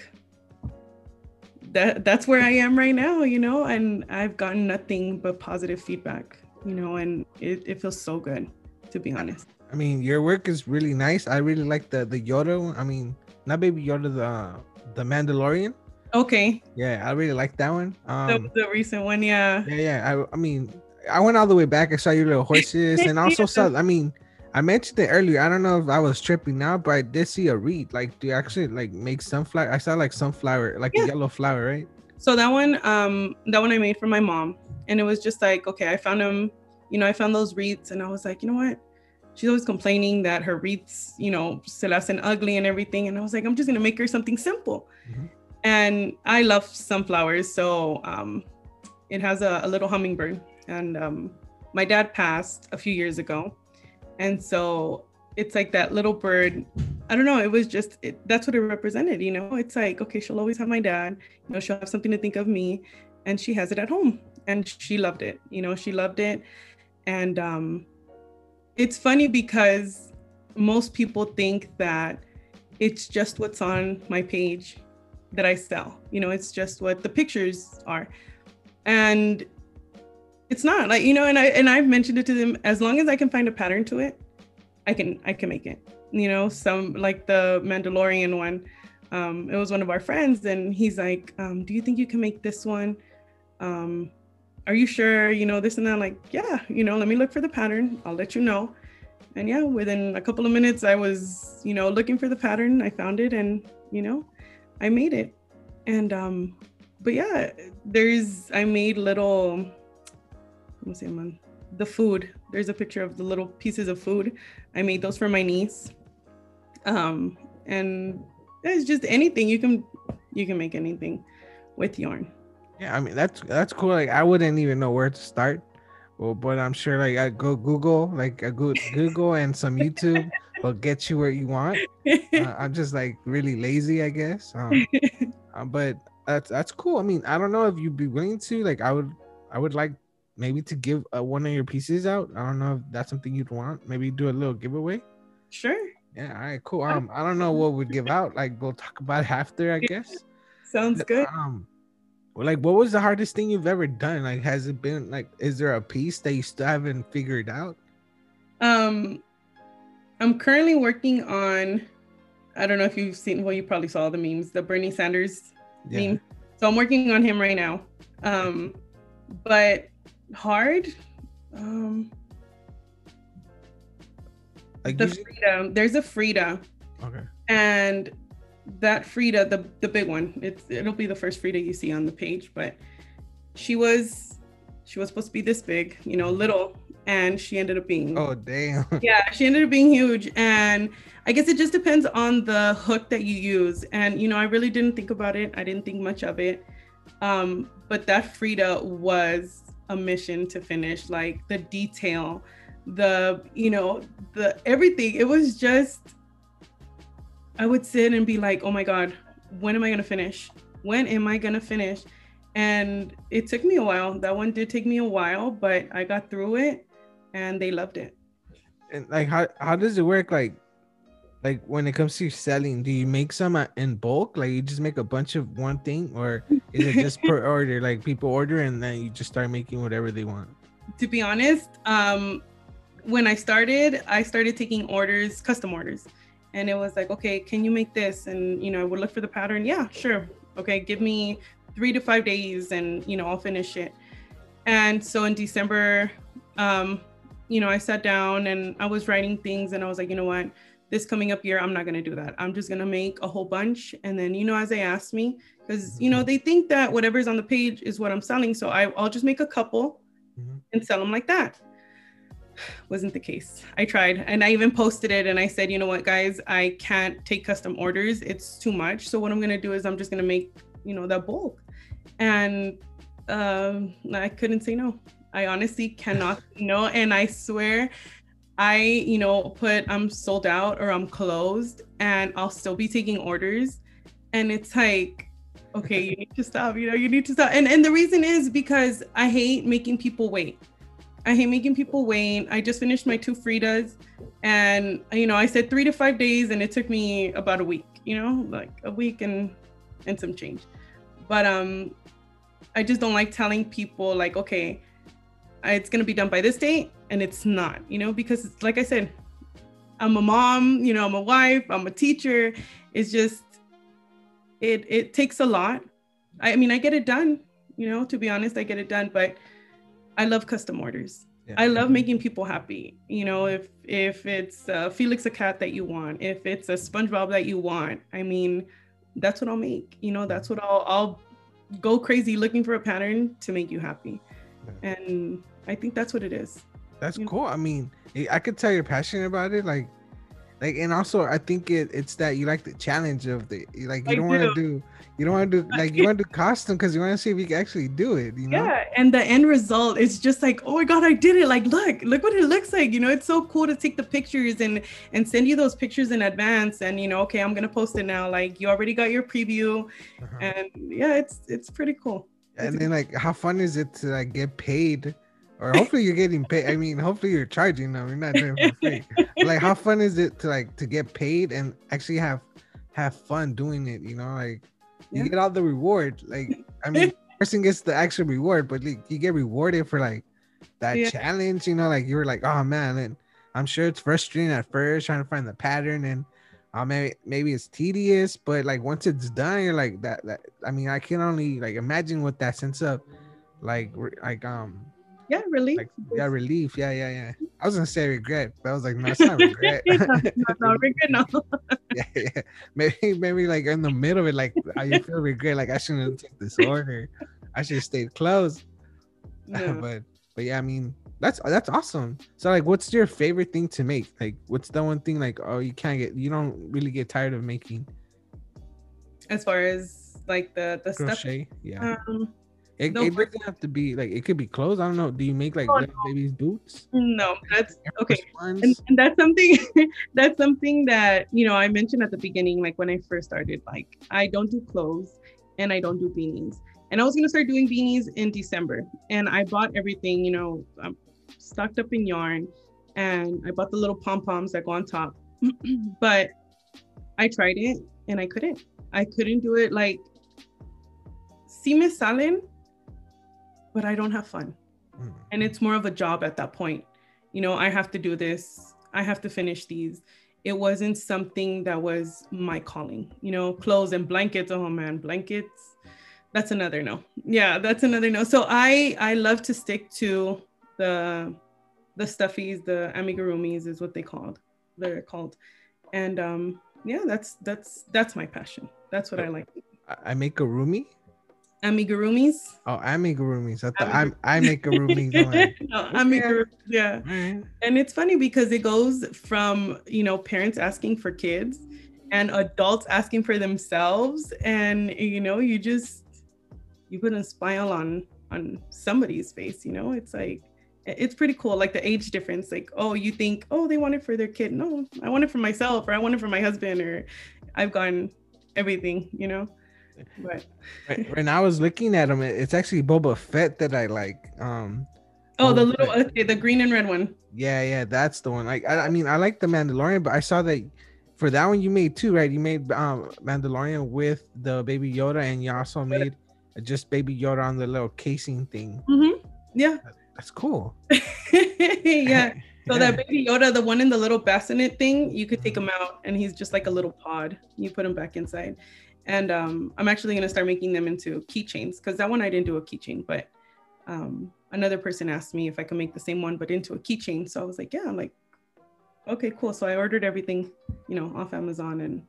that. That's where I am right now. You know, and I've gotten nothing but positive feedback. You know, and it, it feels so good, to be honest. I mean, your work is really nice. I really like the the Yoda. I mean, not baby Yoda, the the Mandalorian. Okay. Yeah, I really like that one. Um, the, the recent one, yeah. Yeah, yeah. I, I mean, I went all the way back. I saw your little horses, and also saw. I mean, I mentioned it earlier. I don't know if I was tripping now, but I did see a reed. Like, do you actually like make sunflower? I saw like sunflower, like yeah. a yellow flower, right? So that one, um, that one I made for my mom, and it was just like, okay, I found them. You know, I found those wreaths, and I was like, you know what? She's always complaining that her wreaths, you know, se la hacen ugly and everything. And I was like, I'm just gonna make her something simple. Mm-hmm. And I love sunflowers, so um, it has a, a, little hummingbird. And um, my dad passed a few years ago, and so it's like that little bird. I don't know. It was just it, that's what it represented. You know, it's like okay, she'll always have my dad. You know, she'll have something to think of me, and she has it at home, and she loved it. You know, she loved it, and um, it's funny because most people think that it's just what's on my page that I sell. You know, it's just what the pictures are. And it's not like, you know, and I and I've mentioned it to them as long as I can find a pattern to it, I can I can make it. You know, some like the Mandalorian one. Um, it was one of our friends, and he's like, um, "Do you think you can make this one? Um, are you sure? You know this and that." I'm like, yeah, you know, let me look for the pattern. I'll let you know. And yeah, within a couple of minutes, I was, you know, looking for the pattern. I found it, and you know, I made it. And um, but yeah, there's I made little. Let me see, man the food. There's a picture of the little pieces of food. I made those for my niece. Um, and it's just anything you can you can make anything with yarn. Yeah, I mean that's that's cool. Like I wouldn't even know where to start. Well, but I'm sure like I go Google, like a good Google and some YouTube will get you where you want. Uh, I'm just like really lazy, I guess. Um, uh, but that's that's cool. I mean, I don't know if you'd be willing to. Like, I would, I would like maybe to give uh, one of your pieces out. I don't know if that's something you'd want. Maybe do a little giveaway. Sure. Yeah. All right. Cool. Um, I don't know what we'd give out. Like, we'll talk about it after, I guess. Sounds good. Um, like, what was the hardest thing you've ever done? Like, has it been like, is there a piece that you still haven't figured out? Um, I'm currently working on. I don't know if you've seen. Well, you probably saw the memes, the Bernie Sanders yeah. meme. So I'm working on him right now. Um, but hard. Um, like the usually- Frida. There's a Frida. Okay. And that Frida, the the big one, it's it'll be the first Frida you see on the page, but she was she was supposed to be this big, you know, little, and she ended up being oh damn yeah, she ended up being huge. And I guess it just depends on the hook that you use. And you know, I really didn't think about it. I didn't think much of it. Um, but that Frida was a mission to finish like the detail the you know the everything it was just i would sit and be like oh my god when am i going to finish? When am i going to finish? And it took me a while. That one did take me a while but i got through it and they loved it. And like how how does it work? Like like when it comes to selling do you make some in bulk? Like you just make a bunch of one thing or is it just per order? Like people order and then you just start making whatever they want. To be honest um when i started i started taking orders custom orders and it was like okay can you make this and you know i would look for the pattern yeah sure okay give me three to five days and you know i'll finish it and so in december um you know i sat down and i was writing things and i was like you know what this coming up year, I'm not going to do that. I'm just going to make a whole bunch. And then, you know, as they ask me, because, you know, they think that whatever's on the page is what I'm selling. So I, will just make a couple mm-hmm. and sell them like that. Wasn't the case. I tried and I even posted it and I said, you know what, guys, I can't take custom orders. It's too much. So what I'm going to do is I'm just going to make, you know, that bulk. And um, I couldn't say no. I honestly cannot no. And I swear, I, you know, put I'm sold out or I'm closed and I'll still be taking orders. And it's like, okay, you need to stop, you know, you need to stop. And and the reason is because I hate making people wait. I hate making people wait. I just finished my two Fridas and you know, I said three to five days and it took me about a week, you know, like a week and and some change. But um I just don't like telling people like, okay, it's gonna be done by this date and it's not, you know, because like I said, I'm a mom, you know, I'm a wife, I'm a teacher. It's just it it takes a lot. I, I mean, I get it done, you know, to be honest, I get it done, but I love custom orders. Yeah. I love making people happy. You know, if if it's uh, Felix a cat that you want, if it's a SpongeBob that you want, I mean, that's what I'll make. You know, that's what I'll I'll go crazy looking for a pattern to make you happy, yeah. and I think that's what it is. That's cool. I mean, I could tell you're passionate about it. Like, like, and also I think it, it's that you like the challenge of the like you I don't want to do you don't want to do like you want to do costume because you want to see if you can actually do it. You know? Yeah, and the end result is just like, oh my god, I did it! Like, look, look what it looks like. You know, it's so cool to take the pictures and and send you those pictures in advance. And you know, okay, I'm gonna post it now. Like, you already got your preview, uh-huh. and yeah, it's it's pretty cool. And then like, how fun is it to like get paid? or hopefully you're getting paid. I mean, hopefully you're charging them. You're not doing it for free. like, how fun is it to like to get paid and actually have have fun doing it? You know, like you yeah. get all the reward. Like, I mean, person gets the actual reward, but like, you get rewarded for like that yeah. challenge. You know, like you were like, oh man, and I'm sure it's frustrating at first trying to find the pattern and uh, maybe maybe it's tedious, but like once it's done, you're like that. That I mean, I can only like imagine what that sense of like like um yeah relief like, yeah relief yeah yeah yeah i was gonna say regret but i was like no it's not regret. No, no, regret no. Yeah, yeah. Maybe maybe like in the middle of it like I feel regret like i shouldn't take this order. I should have stayed closed yeah. but but yeah i mean that's that's awesome. So like what's your favorite thing to make? Like what's the one thing like oh you can't get you don't really get tired of making? As far as like the the Crochet, stuff yeah. Um it, no, it doesn't have to be like it could be clothes. I don't know. Do you make like oh, no. babies boots? No, that's okay. And, and, that's something that's something that you know I mentioned at the beginning, like when I first started. Like I don't do clothes and I don't do beanies. And I was gonna start doing beanies in December. And I bought everything, you know, I'm stocked up in yarn, and I bought the little pom poms that go on top. but I tried it and I couldn't. I couldn't do it like. Si me salen, but I don't have fun. Mm. And it's more of a job at that point. You know, I have to do this, I have to finish these. It wasn't something that was my calling, you know, clothes and blankets. Oh man, blankets. That's another no. Yeah, that's another no. So I I love to stick to the the stuffies, the amigurumis is what they called. They're called. And um yeah, that's that's that's my passion. That's what I like. I make a roomie amigurumis. Oh, amigurumis. I thought I'm I make a roomie. no, amigurumis. Yeah. Right. And it's funny because it goes from you know parents asking for kids and adults asking for themselves, and you know you just you put a smile on on somebody's face. You know, it's like it's pretty cool like the age difference like oh you think oh they want it for their kid no i want it for myself or i want it for my husband or i've gotten everything you know Right. When I was looking at them, it's actually Boba Fett that I like. Um. Oh, the little okay, the green and red one. Yeah, yeah, that's the one. Like, I, I mean, I like the Mandalorian, but I saw that for that one you made two, right? You made um Mandalorian with the Baby Yoda, and you also made just Baby Yoda on the little casing thing. Mm-hmm. Yeah, that's cool. yeah. So yeah. that baby Yoda, the one in the little bassinet thing, you could take him out and he's just like a little pod. You put him back inside and um, I'm actually going to start making them into keychains because that one I didn't do a keychain, but um, another person asked me if I could make the same one but into a keychain. So I was like, yeah, I'm like, okay, cool. So I ordered everything, you know, off Amazon and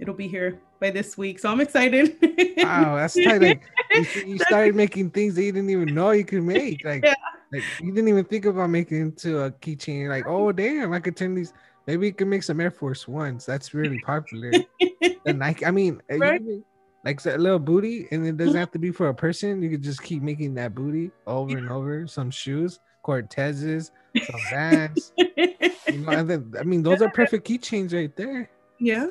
it'll be here by this week. So I'm excited. wow, that's tight. Like, you, you started making things that you didn't even know you could make. Like, yeah. like you didn't even think about making into a keychain. Like, oh damn, I could turn these Maybe you can make some Air Force Ones. That's really popular. and Nike, I mean, right? like a little booty, and it doesn't have to be for a person. You could just keep making that booty over and over. Some shoes, Cortezes, some Vans. you know, and then I mean, those are perfect keychains right there. Yeah.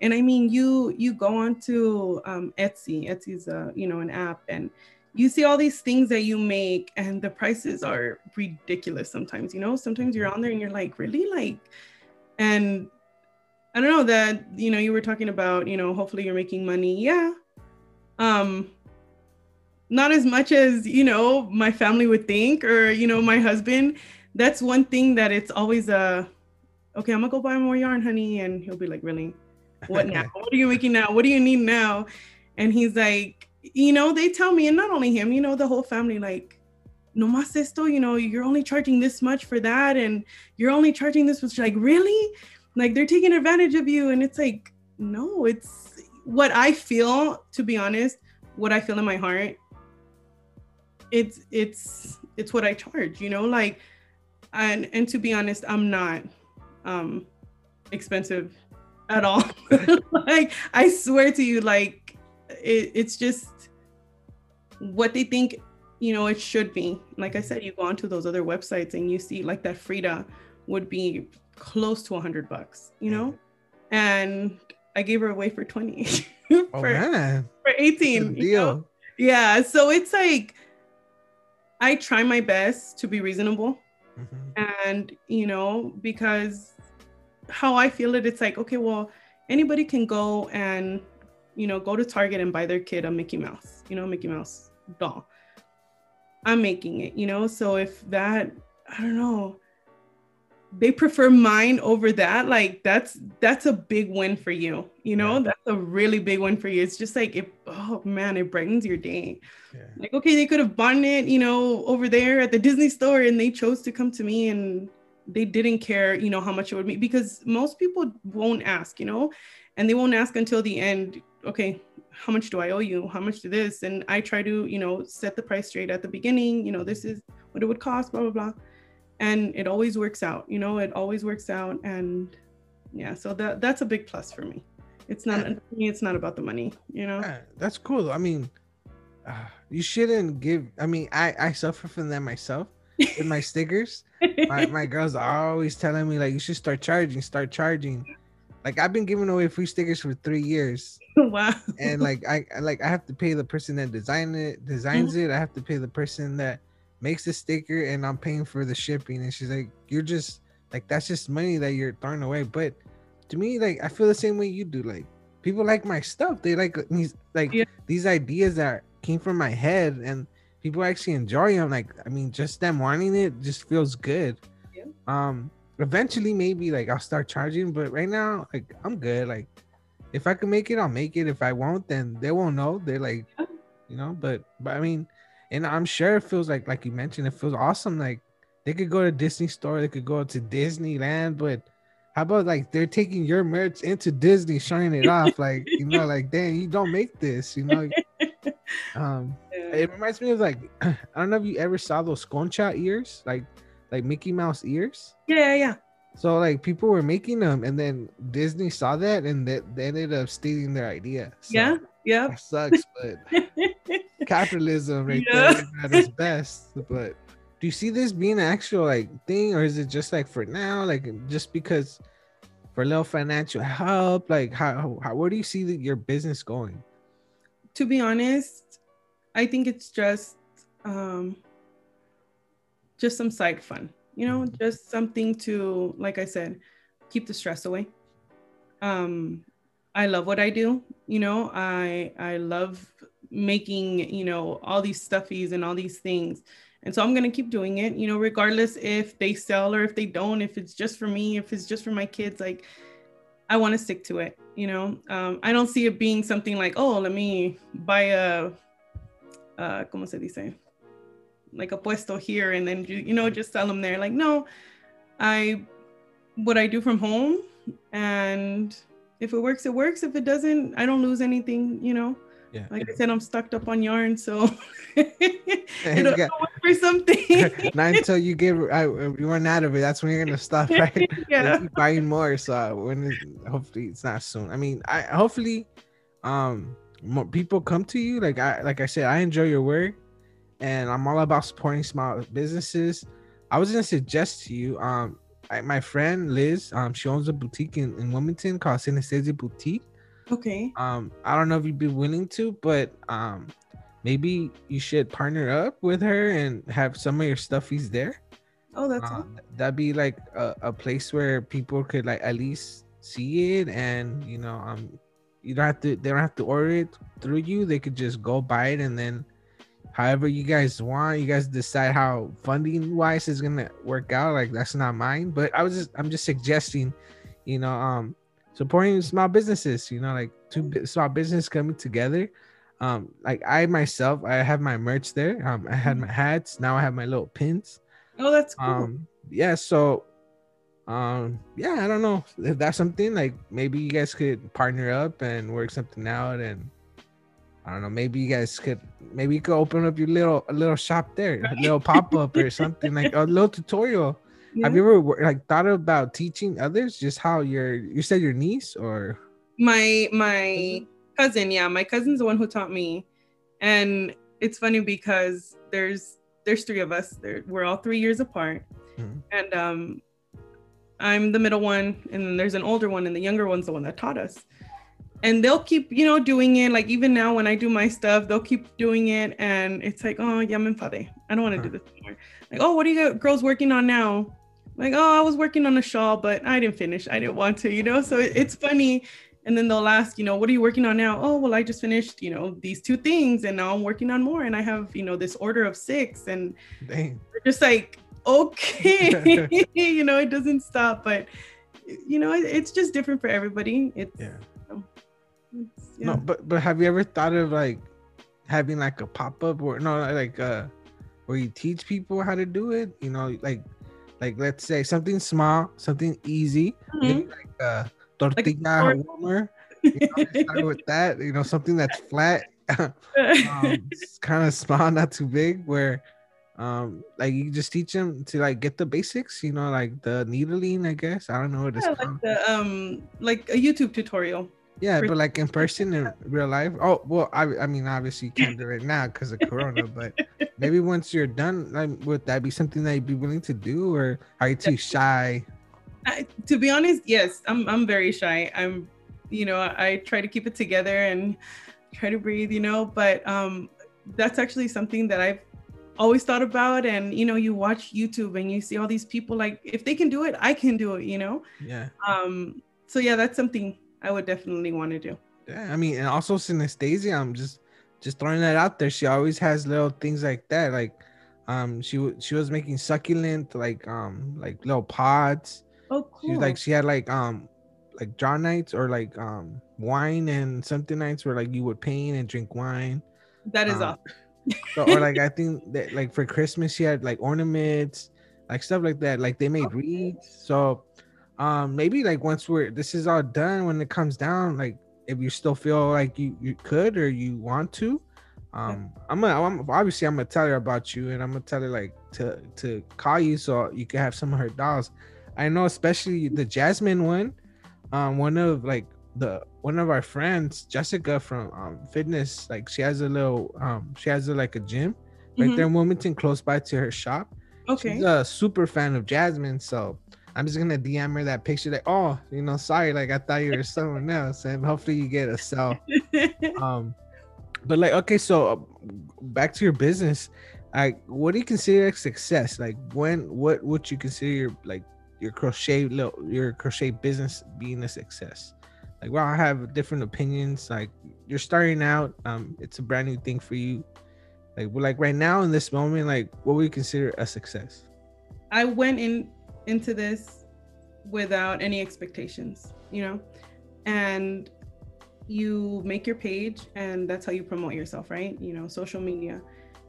And I mean, you you go on to um, Etsy. Etsy's a you know an app, and you see all these things that you make and the prices are ridiculous sometimes you know? Sometimes you're on there and you're like really? Like and i don't know that you know you were talking about you know hopefully you're making money. Yeah. Um not as much as you know my family would think or you know my husband. That's one thing that it's always a okay i'm gonna go buy more yarn honey and he'll be like really? What now? What are you making now? What do you need now? And he's like you know, they tell me, and not only him, you know, the whole family, like, no más esto, you know, you're only charging this much for that, and you're only charging this much. Like, really? Like, they're taking advantage of you. And it's like, no, it's what I feel, to be honest, what I feel in my heart. It's, it's, it's what I charge, you know, like, and, and to be honest, I'm not, um, expensive at all. like, I swear to you, like, it, it's just what they think you know it should be like i said you go onto those other websites and you see like that frida would be close to 100 bucks you know and i gave her away for 20 for, oh, man. for 18 deal. You know? yeah so it's like i try my best to be reasonable mm-hmm. and you know because how i feel it it's like okay well anybody can go and you know go to target and buy their kid a mickey mouse you know mickey mouse doll. I'm making it, you know? So if that, I don't know, they prefer mine over that like that's that's a big win for you you know Yeah. that's a really big win for you it's just like it oh man it brightens your day Yeah. like okay they could have bought it you know over there at the disney store and they chose to come to me and they didn't care you know how much it would be because most people won't ask you know and they won't ask until the end okay how much do i owe you how much to this and i try to you know set the price straight at the beginning you know this is what it would cost blah blah blah and it always works out you know it always works out and yeah so that that's a big plus for me it's not Yeah. me it's not about the money you know Yeah, that's cool. I mean, uh, you shouldn't give. I mean, I I suffer from that myself with my stickers. My my girls are always telling me like you should start charging, start charging. Like I've been giving away free stickers for three years, wow and like I like I have to pay the person that design it designs it. I have to pay the person that makes the sticker, and I'm paying for the shipping. And she's like, "You're just like that's just money that you're throwing away." But to me, like I feel the same way you do. Like people like my stuff. They like these like Yeah. these ideas that came from my head, and people actually enjoy them. Like I mean, just them wanting it just feels good. Yeah. Um, eventually maybe like I'll start charging, but right now like I'm good. Like if I can make it, I'll make it. If I won't, then they won't know. They're like, you know. But but I mean, and I'm sure it feels like like you mentioned, it feels awesome. Like they could go to Disney store, they could go to Disneyland, but how about like they're taking your merch into Disney, showing it off? Like you know, like dang, you don't make this, you know. Um, it reminds me of like I don't know if you ever saw those concha ears, like like Mickey Mouse ears. yeah yeah So like people were making them, and then Disney saw that, and they, they ended up stealing their idea. So yeah yeah sucks, but capitalism right Yeah. there at its best. But do you see this being an actual like thing, or is it just like for now, like just because for a little financial help? Like how, how where do you see that your business going? to be honest i think it's just um just some side fun you know Mhm. just something to like i said keep the stress away. Um i love what i do you know i i love making you know all these stuffies and all these things. And so i'm going to keep doing it you know regardless if they sell or if they don't if it's just for me if it's just for my kids like i want to stick to it you know? Um, i don't see it being something like oh let me buy a uh como se dice like a puesto here and then you, you know just sell them there like no i what i do from home and if it works it works if it doesn't i don't lose anything you know Yeah. like i said i'm stucked up on yarn so it'll, got- work for something Not until you get I, you run out of it. That's when you're gonna stop, right? Yeah keep buying more. So uh, when it, hopefully it's not soon. I mean, I hopefully um more people come to you. Like I like I said, I enjoy your work, and I'm all about supporting small businesses. I was gonna suggest to you, um, I, my friend Liz, um, she owns a boutique in, in Wilmington called Synesthesia Boutique. okay Um, I don't know if you'd be willing to, but um, maybe you should partner up with her and have some of your stuffies there. oh that's all. that'd be like a, a place where people could like at least see it, and you know, um, you don't have to. They don't have to order it through you. They could just go buy it, and then, however you guys want, you guys decide how funding wise is gonna work out. Like that's not mine, but I was just, I'm just suggesting, you know, um, supporting small businesses. You know, like two small business coming together. Um, like I myself, I have my merch there. Um, I had my hats. Now I have my little pins oh that's cool um yeah so um yeah i don't know if that's something like maybe you guys could partner up and work something out and i don't know maybe you guys could maybe you could open up your little a little shop there a little pop-up or something like a little tutorial. Have you ever like thought about teaching others just how your you said your niece or? My my cousin yeah my cousin's the one who taught me. And it's funny because there's there's three of us there we're all three years apart. Mhm. and um i'm the middle one and then there's an older one and the younger one's the one that taught us and they'll keep you know doing it. Like even now when i do my stuff they'll keep doing it. And it's like oh yeah enfadé. i don't want to do uh-huh. this anymore. Like oh what are you girls working on now? Like oh i was working on a shawl but i didn't finish. I didn't want to you know? So it's funny. And then they'll ask you know what are you working on now? Oh well i just finished you know these two things and now i'm working on more and i have you know this order of six. And dang. we're just like okay. you know, it doesn't stop, but you know, it, it's just different for everybody. It's Yeah. Yeah. No, but but have you ever thought of like having like a pop up or no like uh where you teach people how to do it? You know, like like let's say something small, something easy, maybe like a tortilla or- warmer. You know, start with that. You know, something that's flat, um, kind of small, not too big. Where um like you just teach them to like get the basics. You know, like the needling. I guess I don't know what it's yeah, called. like the um like a YouTube tutorial. Yeah, but like in person in real life. Oh well, I I mean obviously you can't do it now because of Corona, but maybe once you're done, like would that be something that you'd be willing to do, or are you too shy? I, to be honest, yes, I'm I'm very shy. I'm, you know, I, I try to keep it together and try to breathe, you know. But um, that's actually something that I've always thought about. And you know, you watch YouTube and you see all these people like, if they can do it, I can do it, you know. Yeah, Um, so yeah, that's something I would definitely want to do. yeah. I mean, and also synesthesia. I'm just just throwing that out there. She always has little things like that. Like, um, she she was making succulent like um like little pods. Oh, She cool. was like she had like um like draw nights or like um wine and something nights where like you would paint and drink wine. that is um, awesome. So, or like I think that like for Christmas she had like ornaments, like stuff like that. Like they made Okay. wreaths. So um maybe like once we're this is all done when it comes down, like if you still feel like you you could or you want to, um I'm gonna I'm, obviously I'm gonna tell her about you and I'm gonna tell her like to to call you so you can have some of her dolls. I know especially the Jasmine one, um one of like the one of our friends Jessica from um fitness like she has a little um she has a, like a gym right Mhm. there in Wilmington close by to her shop. Okay. She's a super fan of Jasmine, so I'm just gonna DM her that picture like, oh, you know, sorry, like I thought you were someone else, and hopefully you get a sell. Um, but like, okay, so uh, back to your business, like, what do you consider a success? Like, when, what would you consider your like your crochet little your crochet business being a success? Like, well, I have different opinions. Like, you're starting out, um, it's a brand new thing for you. Like, like right now in this moment, like, what would you consider a success? I went in into this without any expectations, you know, and you make your page and that's how you promote yourself, right? You know, social media.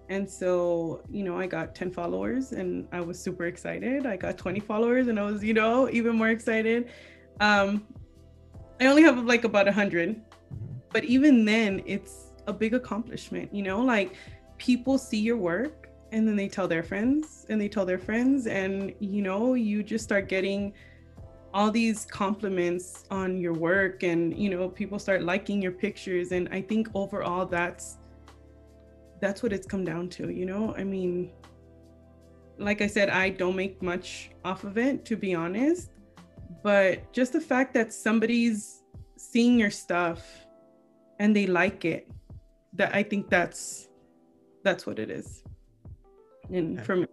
And so, you know, I got 10 followers and I was super excited. I got 20 followers and I was, you know, even more excited. Um, I only have like about 100, but even then, it's a big accomplishment, you know, like people see your work and then they tell their friends and they tell their friends and you know you just start getting all these compliments on your work and you know people start liking your pictures and i think overall that's that's what it's come down to you know? I mean like i said i don't make much off of it to be honest but just the fact that somebody's seeing your stuff and they like it that i think that's that's what it is and Yeah. for me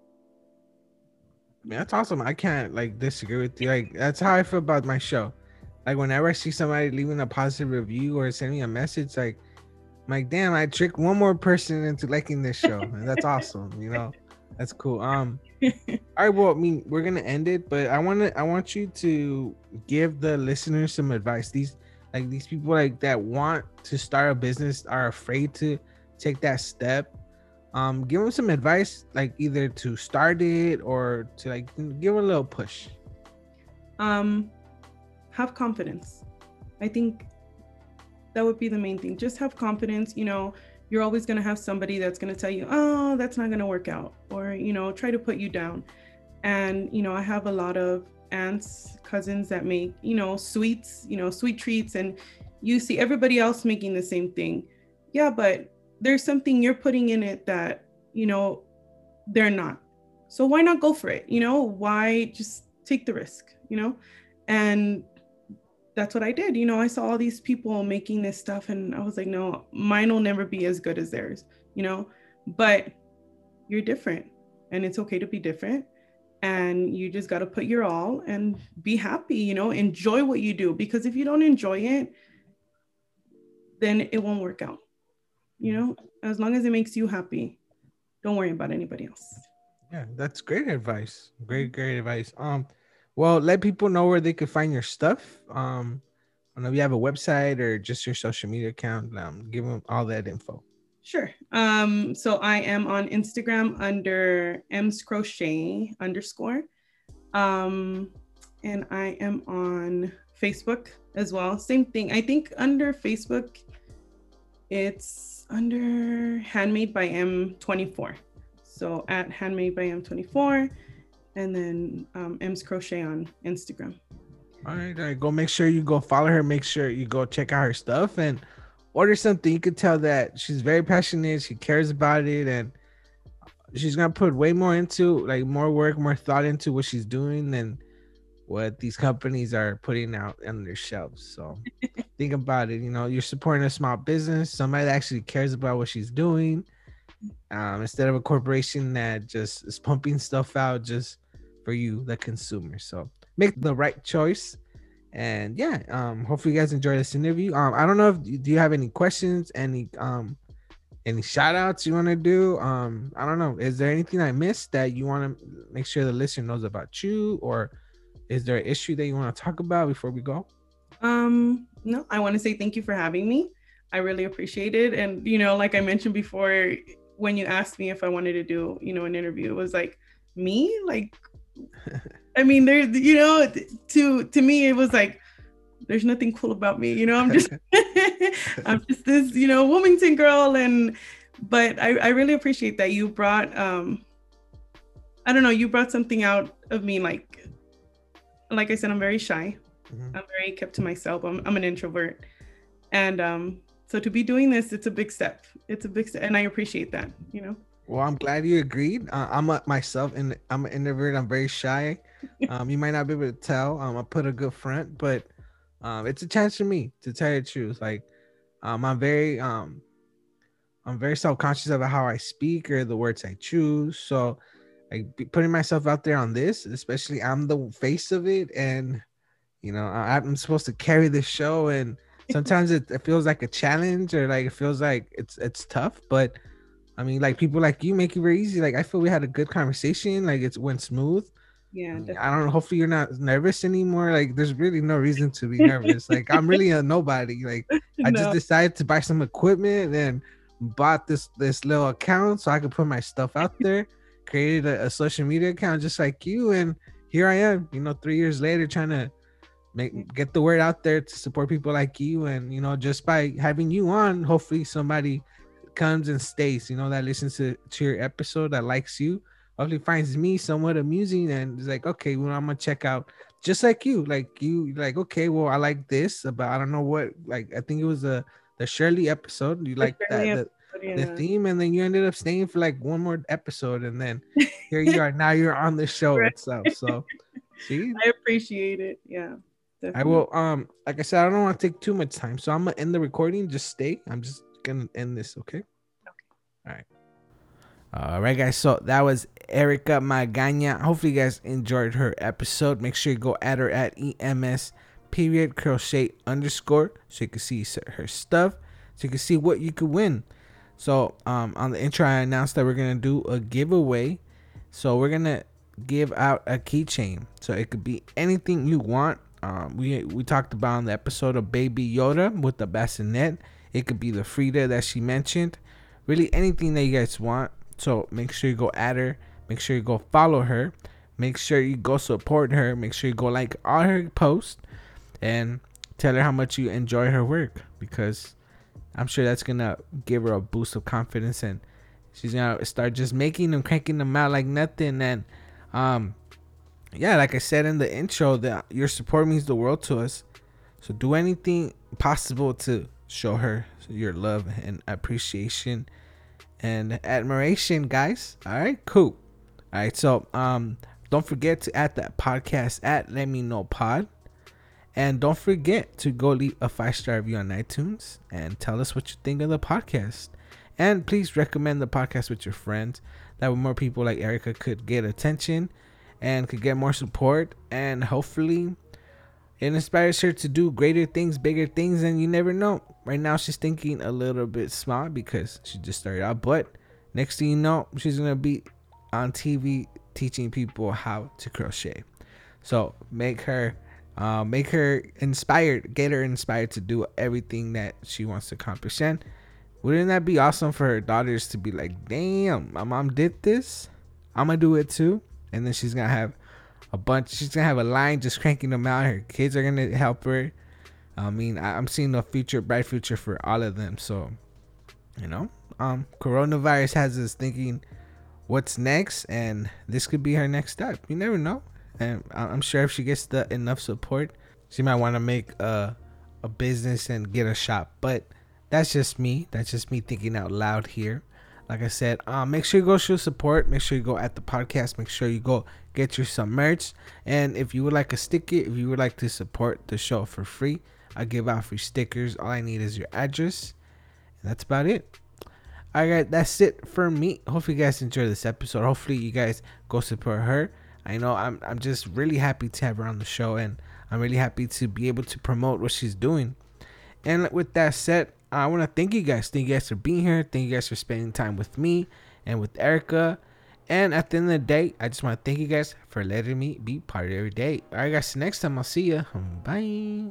Man, that's awesome. I can't like disagree with you. Like that's how I feel about my show. Like whenever I see somebody leaving a positive review or sending a message, like I'm like, damn, I tricked one more person into liking this show. And that's awesome, you know. That's cool. Um all right, well, I mean, we're gonna end it, but I wanna I want you to give the listeners some advice. These like these people like that want to start a business are afraid to take that step um give them some advice like either to start it or to like give a little push. Um have confidence. I think that would be the main thing. Just have confidence you know you're always going to have somebody that's going to tell you oh that's not going to work out or you know try to put you down. And you know i have a lot of aunts cousins that make you know sweets you know sweet treats and you see everybody else making the same thing. Yeah but there's something you're putting in it that you know they're not. So why not go for it? You know why just take the risk you know? And that's what i did. You know i saw all these people making this stuff and i was like no mine will never be as good as theirs you know? But you're different and it's okay to be different. And you just got to put your all and be happy you know? Enjoy what you do because if you don't enjoy it then it won't work out you know as long as it makes you happy don't worry about anybody else Yeah, that's great advice. Great, great advice. Um, well, let people know where they can find your stuff. Um, I don't know if you have a website or just your social media account. Um, give them all that info. Sure. Um, so I am on Instagram under M's Crochet underscore. Um, and I am on Facebook as well. Same thing. I think under Facebook, it's under Handmade by M24. So at Handmade by M24, and then um, M's Crochet on Instagram. All right, all right. Go make sure you go follow her. Make sure you go check out her stuff and order something. You could tell that she's very passionate. She cares about it, and she's gonna put way more into like more work, more thought into what she's doing than what these companies are putting out on their shelves. So think about it. You know, you're supporting a small business, somebody that actually cares about what she's doing, um, instead of a corporation that just is pumping stuff out just for you, the consumer. So make the right choice. And yeah, um, hopefully you guys enjoy this interview. Um, I don't know if do you have any questions, any um any shout outs you want to do? Um, I don't know. Is there anything I missed that you want to make sure the listener knows about you, or is there an issue that you want to talk about before we go? Um, no, I want to say thank you for having me. I really appreciate it. And you know, like I mentioned before, when you asked me if I wanted to do, you know, an interview, it was like me, like I mean, there's, you know, to to me, it was like, there's nothing cool about me. You know, I'm just, I'm just this, you know, Wilmington girl, and but I, I really appreciate that you brought, um, I don't know, you brought something out of me. Like, like I said, I'm very shy. Mm-hmm. I'm very kept to myself. I'm, I'm an introvert, and um, so to be doing this, it's a big step. It's a big step, and I appreciate that. You know. Well, I'm glad you agreed. Uh, I'm a, myself, and I'm an introvert. I'm very shy. Um, you might not be able to tell. Um, I put a good front, but um, it's a chance for me to tell you the truth. Like, um, I'm very um, I'm very self conscious about how I speak or the words I choose. So, like putting myself out there on this, especially I'm the face of it, and you know I, I'm supposed to carry the show, and sometimes it, it feels like a challenge or like it feels like it's it's tough, but I mean, like people like you make it very easy. Like I feel we had a good conversation. Like it went smooth. Yeah. Definitely. I don't know. Hopefully you're not nervous anymore. Like there's really no reason to be nervous. like I'm really a nobody. Like I just decided to buy some equipment and bought this this little account so I could put my stuff out there. Created a, a social media account just like you, and here I am. You know, three years later, trying to make get the word out there to support people like you and you know just by having you on hopefully somebody comes and stays, you know, that listens to, to your episode, that likes you, hopefully finds me somewhat amusing and is like, okay, well, I'm gonna check out just like you, like you, like, okay, well, I like this, but I don't know what, like, I think it was a the Shirley episode. You like that the, the, theme, and then you ended up staying for like one more episode, and then here you are. now you're on the show right. itself. So, see, I appreciate it. Yeah. Definitely. I will. Um, like I said, I don't want to take too much time, so I'm gonna end the recording. Just stay. I'm just gonna end this, okay? Okay. All right. All right, guys. So that was Erica Magaña. Hopefully, you guys enjoyed her episode. Make sure you go at her at EMS period crochet underscore so you can see her stuff, so you can see what you could win. So, um, on the intro, I announced that we're gonna do a giveaway. So we're gonna give out a keychain. So it could be anything you want. Um, we we talked about on the episode of Baby Yoda with the bassinet. It could be the Frida that she mentioned. Really anything that you guys want. So make sure you go at her. Make sure you go follow her. Make sure you go support her. Make sure you go like all her posts and tell her how much you enjoy her work because I'm sure that's gonna give her a boost of confidence and she's gonna start just making them cranking them out like nothing and um yeah like I said in the intro that your support means the world to us so do anything possible to show her your love and appreciation and admiration, guys. All right, cool. All right, so um, don't forget to add that podcast at Let Me Know Pod, and don't forget to go leave a five star review on iTunes and tell us what you think of the podcast. And please recommend the podcast with your friends. That way, more people like Erica could get attention and could get more support, and hopefully it inspires her to do greater things, bigger things, and you never know. Right now, she's thinking a little bit small because she just started out, but next thing you know, she's gonna be on TV teaching people how to crochet. So make her uh, make her inspired, get her inspired to do everything that she wants to accomplish. And wouldn't that be awesome for her daughters to be like, damn, my mom did this? I'm gonna do it too. And then she's gonna have a bunch, she's gonna have a line just cranking them out. Her kids are gonna help her. I mean, I, I'm seeing a future, bright future for all of them. So, you know, um, coronavirus has us thinking what's next, and this could be her next step. You never know and I'm sure if she gets the enough support, she might want to make a a business and get a shop. But that's just me. That's just me thinking out loud here. Like I said, um, make sure you go show support. Make sure you go at the podcast. Make sure you go get you some merch. And if you would like a sticker, if you would like to support the show for free, I give out free stickers. All I need is your address. And that's about it. Alright, that's it for me. Hopefully you guys enjoyed this episode. Hopefully you guys go support her. I know I'm I'm just really happy to have her on the show and I'm really happy to be able to promote what she's doing. And with that said, I want to thank you guys. Thank you guys for being here. Thank you guys for spending time with me and with Erica. And at the end of the day, I just want to thank you guys for letting me be part of your day. All right, guys. Next time I'll see you. Bye.